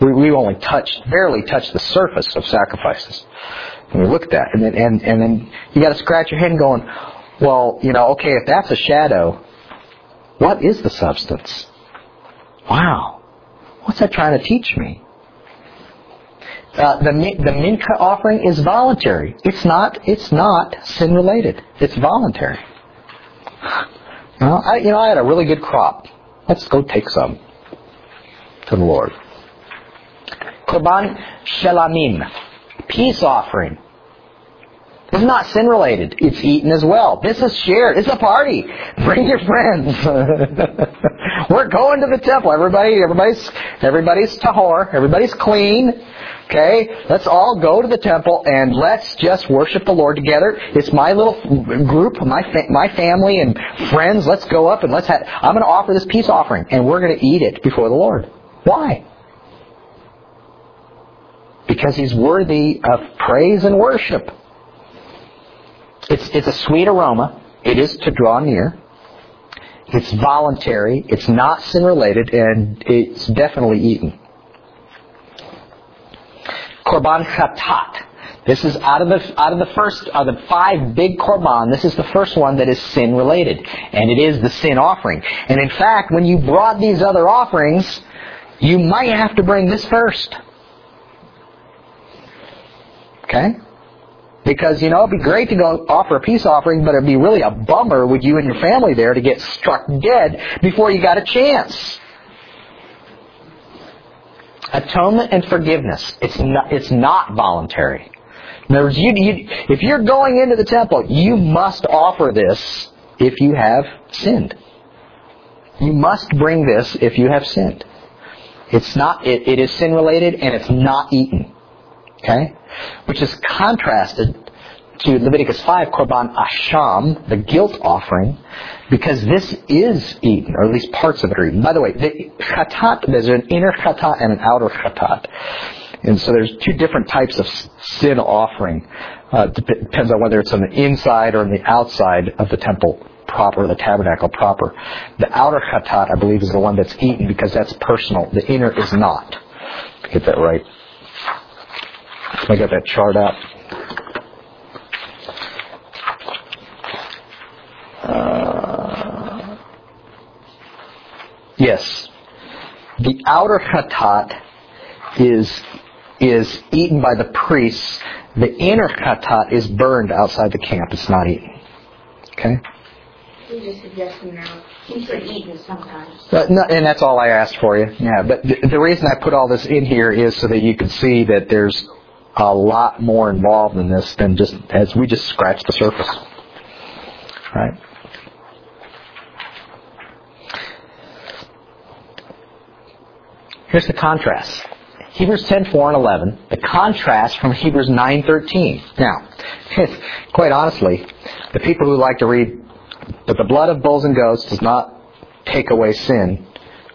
Speaker 1: we we only touched barely touched the surface of sacrifices. And we look at that, and then and and then you got to scratch your head going, well, you know, okay, if that's a shadow, what is the substance? Wow, what's that trying to teach me? Uh, the the mincha offering is voluntary. It's not. It's not sin related. It's voluntary. You know, I, you know, I had a really good crop. Let's go take some to the Lord. Korban shelamim, peace offering. It's not sin related. It's eaten as well. This is shared. It's a party. Bring your friends. We're going to the temple. Everybody, everybody's, everybody's tahor. Everybody's clean. Okay? Let's all go to the temple and let's just worship the Lord together. It's my little group, my fa- my family and friends. Let's go up and let's have, I'm going to offer this peace offering and we're going to eat it before the Lord. Why? Because He's worthy of praise and worship. It's, it's a sweet aroma. It is to draw near. It's voluntary. It's not sin related, and it's definitely eaten. Korban chatat. This is out of the out of the first of the five big korban. This is the first one that is sin related, and it is the sin offering. And in fact, when you brought these other offerings, you might have to bring this first. Okay? Because, you know, it'd be great to go offer a peace offering, but it'd be really a bummer with you and your family there to get struck dead before you got a chance. Atonement and forgiveness. It's not, it's not voluntary. In other words, you, you, if you're going into the temple, you must offer this if you have sinned. You must bring this if you have sinned. It's not, it, it is sin related and it's not eaten. Okay? Which is contrasted to Leviticus 5, Korban Asham, the guilt offering, because this is eaten, or at least parts of it are eaten. By the way, the chatat, there's an inner chatat and an outer chatat. And so there's two different types of sin offering. Uh, depends on whether it's on the inside or on the outside of the temple proper, the tabernacle proper. The outer chatat, I believe, is the one that's eaten because that's personal. The inner is not. Get that right. I got that chart out. Uh, yes. The outer chatat is is eaten by the priests. The inner chatat is burned outside the camp. It's not eaten. Okay?
Speaker 5: You just suggesting now. You said eaten sometimes.
Speaker 1: Uh, no, and that's all I asked for you. Yeah, but the, the reason I put all this in here is so that you can see that there's a lot more involved in this than just as we just scratched the surface. Right? Here's the contrast. Hebrews 10, 4 and 11, the contrast from Hebrews 9, 13. Now, quite honestly, the people who like to read that the blood of bulls and goats does not take away sin,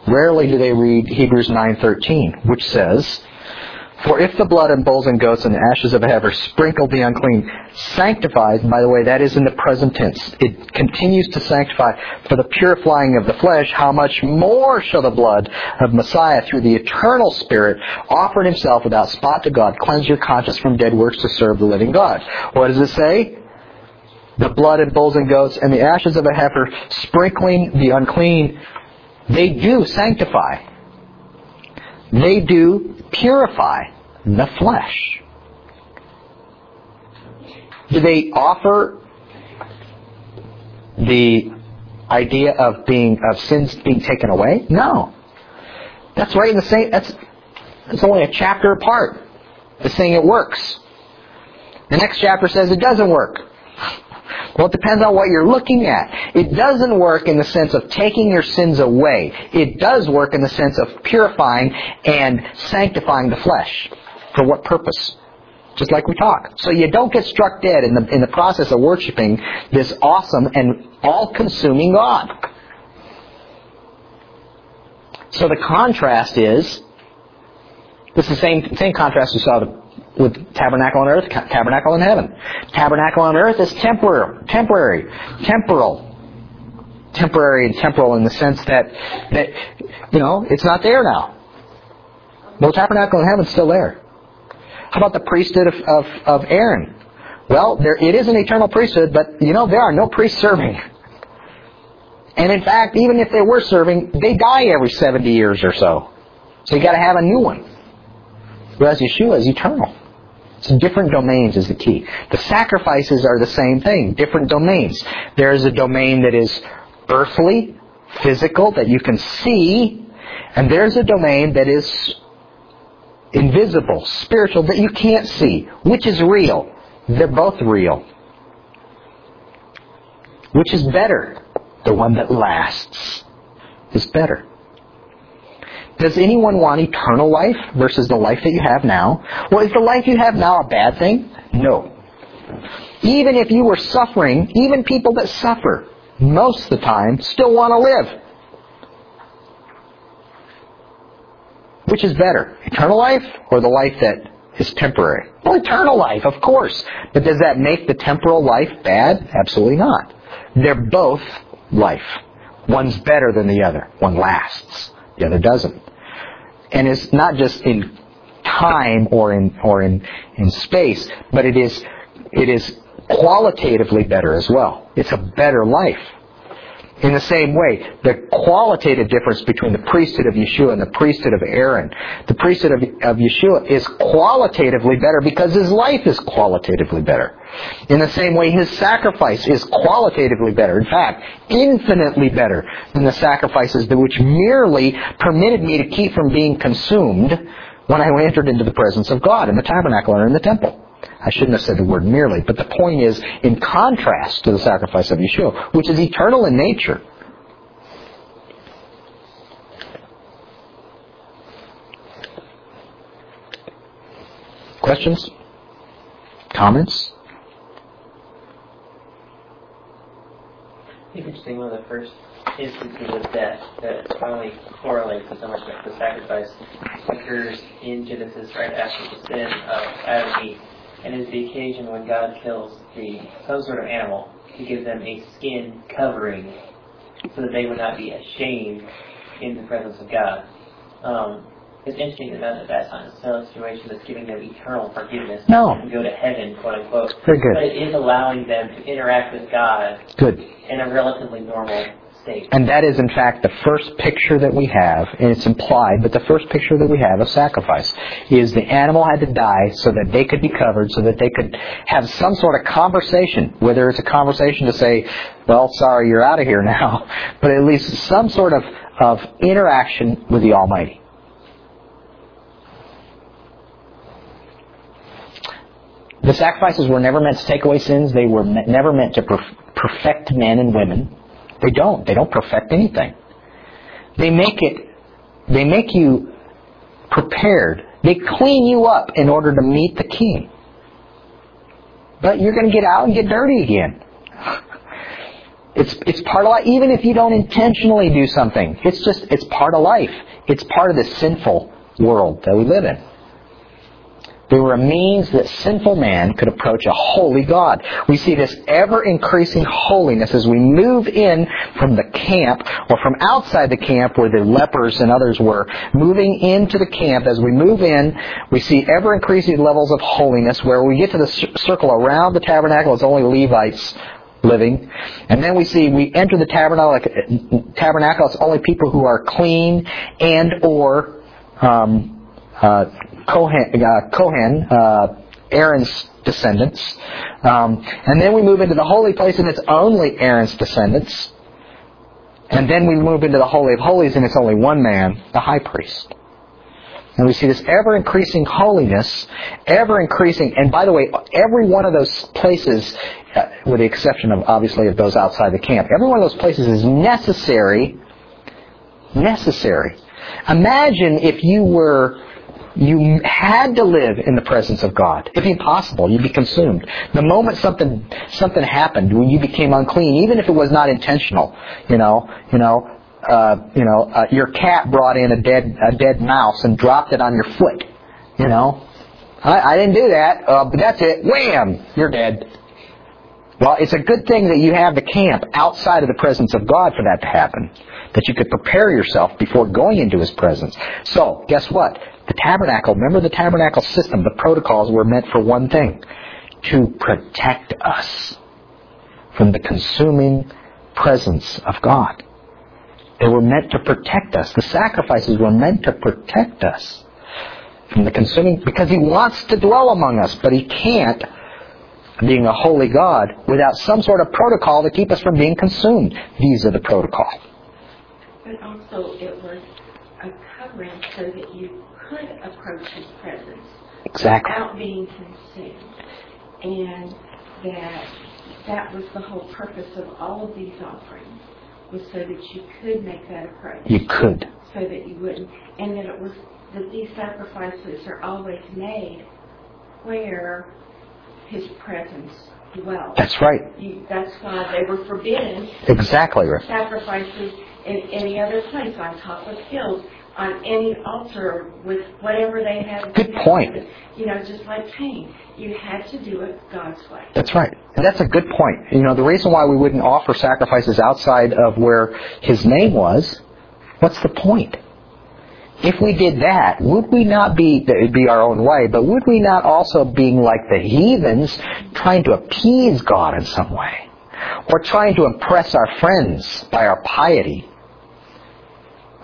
Speaker 1: rarely do they read Hebrews 9:13, which says, "For if the blood of bulls and goats and the ashes of a heifer sprinkled the unclean, sanctifies, by the way, that is in the present tense. It continues to sanctify for the purifying of the flesh, how much more shall the blood of Messiah through the eternal Spirit offered himself without spot to God cleanse your conscience from dead works to serve the living God?" What does it say? the blood of bulls and goats and the ashes of a heifer, sprinkling the unclean, they do sanctify. They do purify the flesh. Do they offer the idea of being of sins being taken away? No. That's right in the same that's it's only a chapter apart. It's saying it works. The next chapter says it doesn't work. Well, it depends on what you're looking at. It doesn't work in the sense of taking your sins away. It does work in the sense of purifying and sanctifying the flesh. For what purpose? Just like we talk. So you don't get struck dead in the, in the process of worshiping this awesome and all-consuming God. So the contrast is, this the same, same contrast we saw with tabernacle on earth, tabernacle in heaven. Tabernacle on earth is temporary, temporary, temporal. Temporary and temporal in the sense that, that, you know, it's not there now. Well, tabernacle in heaven's still there. How about the priesthood of, of, of Aaron? Well, there, it is an eternal priesthood, but, you know, there are no priests serving. And in fact, even if they were serving, they die every 70 years or so. So you gotta have a new one. Whereas Yeshua is eternal. So different domains is the key. The sacrifices are the same thing, different domains. There is a domain that is earthly, physical, that you can see, and there's a domain that is invisible, spiritual, that you can't see. Which is real? They're both real. Which is better? The one that lasts is better. Does anyone want eternal life versus the life that you have now? Well, is the life you have now a bad thing? No. Even if you were suffering, even people that suffer, most of the time, still want to live. Which is better, eternal life or the life that is temporary? Well, eternal life, of course. But does that make the temporal life bad? Absolutely not. They're both life. One's better than the other. One lasts. The other doesn't. And it's not just in time or in or in, in space, but it is it is qualitatively better as well. It's a better life. In the same way, the qualitative difference between the priesthood of Yeshua and the priesthood of Aaron, the priesthood of, of Yeshua is qualitatively better because his life is qualitatively better. In the same way, his sacrifice is qualitatively better. In fact, infinitely better than the sacrifices which merely permitted me to keep from being consumed when I entered into the presence of God in the tabernacle or in the temple. I shouldn't have said the word merely, but the point is, in contrast to the sacrifice of Yeshua, which is eternal in nature. Questions? Comments?
Speaker 2: Interesting one of the first instances of death that finally correlates with so much of the sacrifice occurs in Genesis right after the sin of Adam and Eve and is the occasion when God kills the some sort of animal to give them a skin covering so that they would not be ashamed in the presence of God. Um, it's interesting to know that that's not a situation that's giving them eternal forgiveness
Speaker 1: No.
Speaker 2: and go to heaven, quote unquote.
Speaker 1: Very good.
Speaker 2: But it is allowing them to interact with God
Speaker 1: Good.
Speaker 2: in a relatively normal.
Speaker 1: And that is, in fact, the first picture that we have, and it's implied, but the first picture that we have of sacrifice is the animal had to die so that they could be covered, so that they could have some sort of conversation, whether it's a conversation to say, well, sorry, you're out of here now, but at least some sort of, of interaction with the Almighty. The sacrifices were never meant to take away sins. They were never meant to perf- perfect men and women. They don't. They don't perfect anything. They make it, they make you prepared. They clean you up in order to meet the king. But you're going to get out and get dirty again. It's, it's part of life, even if you don't intentionally do something. It's just, it's part of life. It's part of the sinful world that we live in. They were a means that sinful man could approach a holy God. We see this ever increasing holiness as we move in from the camp or from outside the camp where the lepers and others were, moving into the camp. As we move in, we see ever increasing levels of holiness where we get to the circle around the tabernacle, it's only Levites living. And then we see we enter the tabernacle, tabernacle it's only people who are clean and or um, uh, Kohen, uh, Kohen uh, Aaron's descendants. Um, and then we move into the holy place and it's only Aaron's descendants. And then we move into the Holy of Holies and it's only one man, the high priest. And we see this ever increasing holiness, ever increasing, and by the way, every one of those places, uh, with the exception of obviously of those outside the camp, every one of those places is necessary, necessary. Imagine if you were you had to live in the presence of God. It'd be impossible, you'd be consumed. The moment something something happened, when you became unclean, even if it was not intentional, you know, you know, uh, you know, uh, your cat brought in a dead a dead mouse and dropped it on your foot, you know, I, I didn't do that, uh, but that's it. Wham! You're dead. Well, it's a good thing that you have the camp outside of the presence of God for that to happen. That you could prepare yourself before going into His presence. So, guess what? The tabernacle, remember the tabernacle system, the protocols were meant for one thing. To protect us from the consuming presence of God. They were meant to protect us. The sacrifices were meant to protect us from the consuming, because He wants to dwell among us, but He can't, being a holy God, without some sort of protocol to keep us from being consumed. These are the protocol.
Speaker 3: But also it was a covering so that you could approach his presence
Speaker 1: Exactly.
Speaker 3: without being consumed. And that that was the whole purpose of all of these offerings was so that you could make that approach.
Speaker 1: You could.
Speaker 3: So that you wouldn't and that it was that these sacrifices are always made where his presence dwells.
Speaker 1: That's right.
Speaker 3: You, that's why they were forbidden
Speaker 1: Exactly right.
Speaker 3: sacrifices in any other place, on top of hills, on any altar with whatever they had.
Speaker 1: Good point.
Speaker 3: You know, just like Cain, you had to do it God's way.
Speaker 1: That's right. And that's a good point. You know, the reason why we wouldn't offer sacrifices outside of where his name was, what's the point? If we did that, would we not be, it'd be our own way, but would we not also being like the heathens, trying to appease God in some way? Or trying to impress our friends by our piety?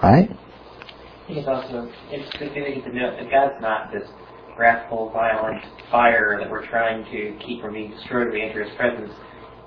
Speaker 1: Right?
Speaker 2: I think it's also interesting to note that God's not this wrathful, violent fire that we're trying to keep from being destroyed when we enter His presence.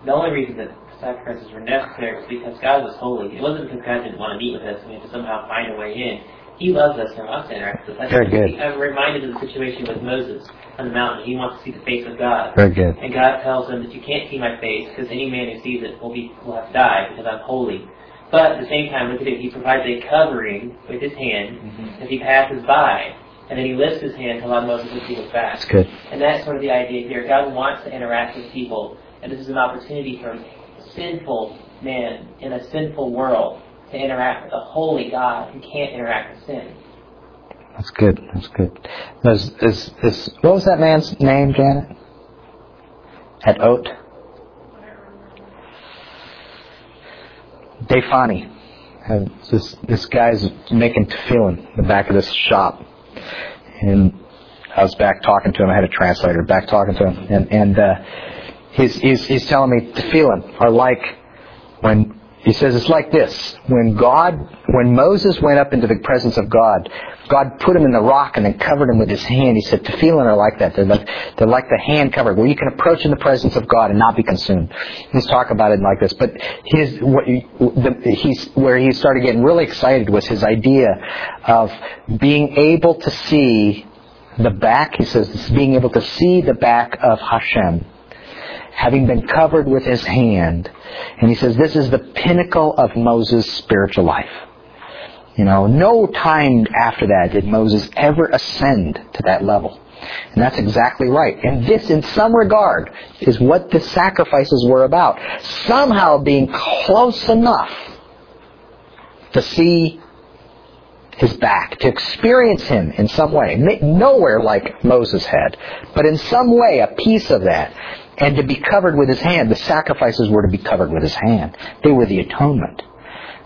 Speaker 2: The only reason that sacrifices were necessary was because God was holy. It wasn't because God didn't want to meet with us and we had to somehow find a way in. He loves us and wants to interact with us.
Speaker 1: Very good.
Speaker 2: I'm reminded of the situation with Moses on the mountain. He wants to see the face of God.
Speaker 1: Very good.
Speaker 2: And God tells him that you can't see my face because any man who sees it will be will have to die because I'm holy. But at the same time, look at it. He provides a covering with his hand
Speaker 1: Mm-hmm.
Speaker 2: as he passes by, and then he lifts his hand to allow Moses to see his back.
Speaker 1: That's good.
Speaker 2: And that's sort of the idea here. God wants to interact with people, and this is an opportunity for a sinful man in a sinful world to interact with a holy God who can't interact with sin.
Speaker 1: That's good. That's good. There's, is, is, what was that man's name, Janet? At Oat? Defani. And This, this guy's making tefillin in the back of this shop. And I was back talking to him. I had a translator back talking to him. And, and uh, he's, he's, he's telling me tefillin are like when he says it's like this. When God, when Moses went up into the presence of God, God put him in the rock and then covered him with his hand. He said, tefillin are like that. They're like, they're like the hand covered, where you can approach in the presence of God and not be consumed. He's talking about it like this. But his, what, the, he's, where he started getting really excited was his idea of being able to see the back, he says, being able to see the back of Hashem having been covered with his hand. And he says this is the pinnacle of Moses' spiritual life. You know, no time after that did Moses ever ascend to that level. And that's exactly right. And this, in some regard, is what the sacrifices were about. Somehow being close enough to see his back, to experience him in some way. Nowhere like Moses had, but in some way a piece of that. And to be covered with his hand, the sacrifices were to be covered with his hand. They were the atonement.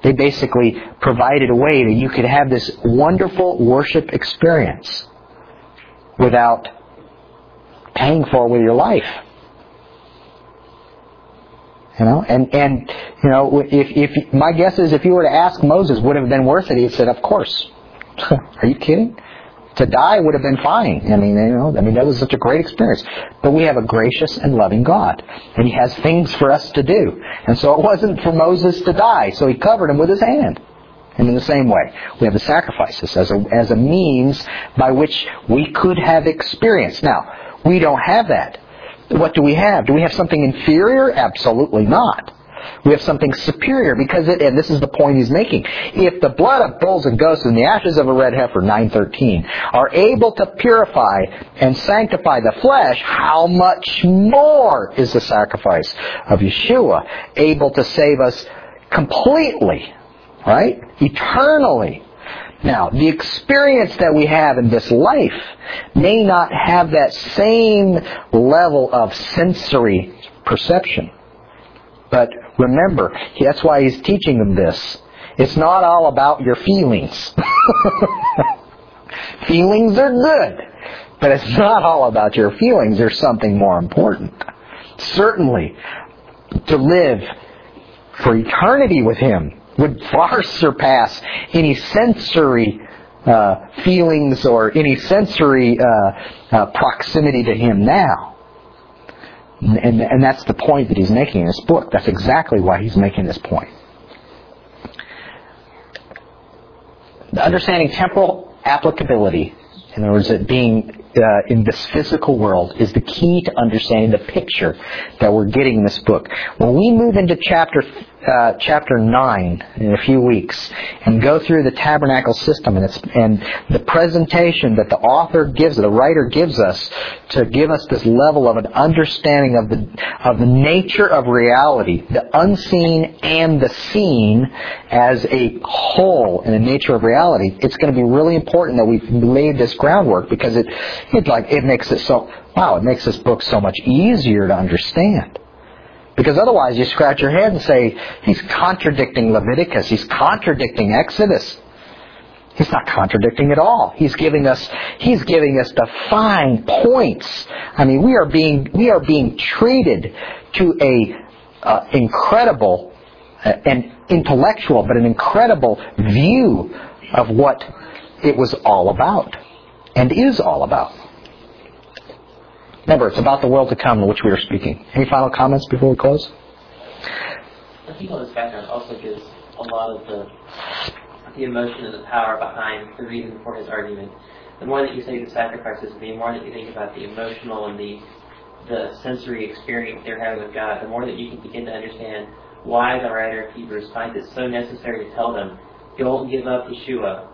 Speaker 1: They basically provided a way that you could have this wonderful worship experience without paying for it with your life. You know, and and you know, if if my guess is if you were to ask Moses, would have been worth it? He said, "Of course." Are you kidding? To die would have been fine. I mean, you know, I mean that was such a great experience. But we have a gracious and loving God, and He has things for us to do. And so it wasn't for Moses to die, so He covered him with His hand. And in the same way, we have the sacrifices as a, as a means by which we could have experience. Now, we don't have that. What do we have? Do we have something inferior? Absolutely not. We have something superior because it, and this is the point he's making. If the blood of bulls and goats and the ashes of a red heifer, 913, are able to purify and sanctify the flesh, how much more is the sacrifice of Yeshua able to save us completely, right? Eternally. Now, the experience that we have in this life may not have that same level of sensory perception. But remember, that's why he's teaching them this. It's not all about your feelings. feelings are good, but it's not all about your feelings. There's something more important. Certainly, to live for eternity with him would far surpass any sensory uh, feelings or any sensory uh, uh, proximity to him now. And, and that's the point that he's making in this book. That's exactly why he's making this point. Understanding temporal applicability, in other words, it being uh, in this physical world is the key to understanding the picture that we're getting in this book. When we move into chapter uh, chapter nine in a few weeks and go through the tabernacle system and, and the presentation that the author gives, the writer gives us to give us this level of an understanding of the of the nature of reality, the unseen and the seen as a whole in the nature of reality. It's going to be really important that we've laid this groundwork because it it like it makes it so wow, it makes this book so much easier to understand. Because otherwise you scratch your head and say, he's contradicting Leviticus, he's contradicting Exodus. He's not contradicting at all. He's giving us he's giving us the fine points. I mean, we are being we are being treated to a uh, incredible uh, and intellectual, but an incredible view of what it was all about and is all about. Remember, it's about the world to come in which we are speaking. Any final comments before we close?
Speaker 2: I think all this background also gives a lot of the the emotion and the power behind the reason for his argument. The more that you say the sacrifices, the more that you think about the emotional and the the sensory experience they're having with God, the more that you can begin to understand why the writer of Hebrews finds it so necessary to tell them, don't give up Yeshua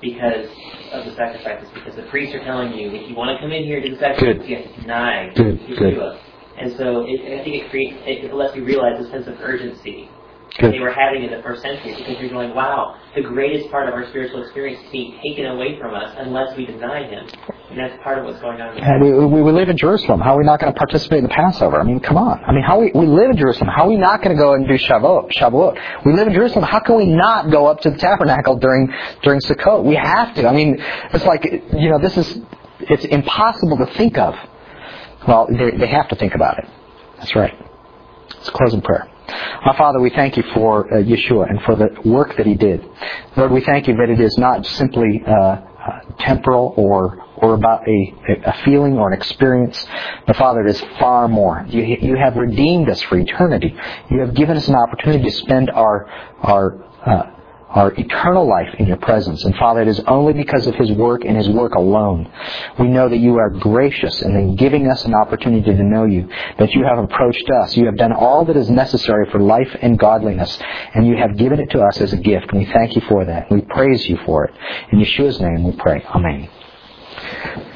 Speaker 2: because of the sacrifices. Because the priests are telling you, if you want to come in here to the sacrifices, you have to deny
Speaker 1: Good.
Speaker 2: Yeshua.
Speaker 1: Good.
Speaker 2: And so it, I think it creates, it lets you realize a sense of urgency They were having in the first century because you're going, wow, the greatest part of our spiritual experience is being taken away from us unless we deny Him. And that's part of what's going on.
Speaker 1: And we, we, we live in Jerusalem. How are we not going to participate in the Passover? I mean, come on. I mean, how we, we live in Jerusalem. How are we not going to go and do Shavuot? Shavuot? We live in Jerusalem. How can we not go up to the tabernacle during during Sukkot? We have to. I mean, it's like you know, this is it's impossible to think of. Well, they, they have to think about it. That's right. Let's close in prayer. Our Father, we thank you for uh, Yeshua and for the work that he did. Lord, we thank you that it is not simply uh, uh, temporal or or about a, a feeling or an experience, but Father, it is far more. You, you have redeemed us for eternity. You have given us an opportunity to spend our our uh, our eternal life in your presence. And Father, it is only because of His work and His work alone. We know that you are gracious and in giving us an opportunity to know you, that you have approached us. You have done all that is necessary for life and godliness, and you have given it to us as a gift. And we thank you for that. We praise you for it. In Yeshua's name we pray. Amen.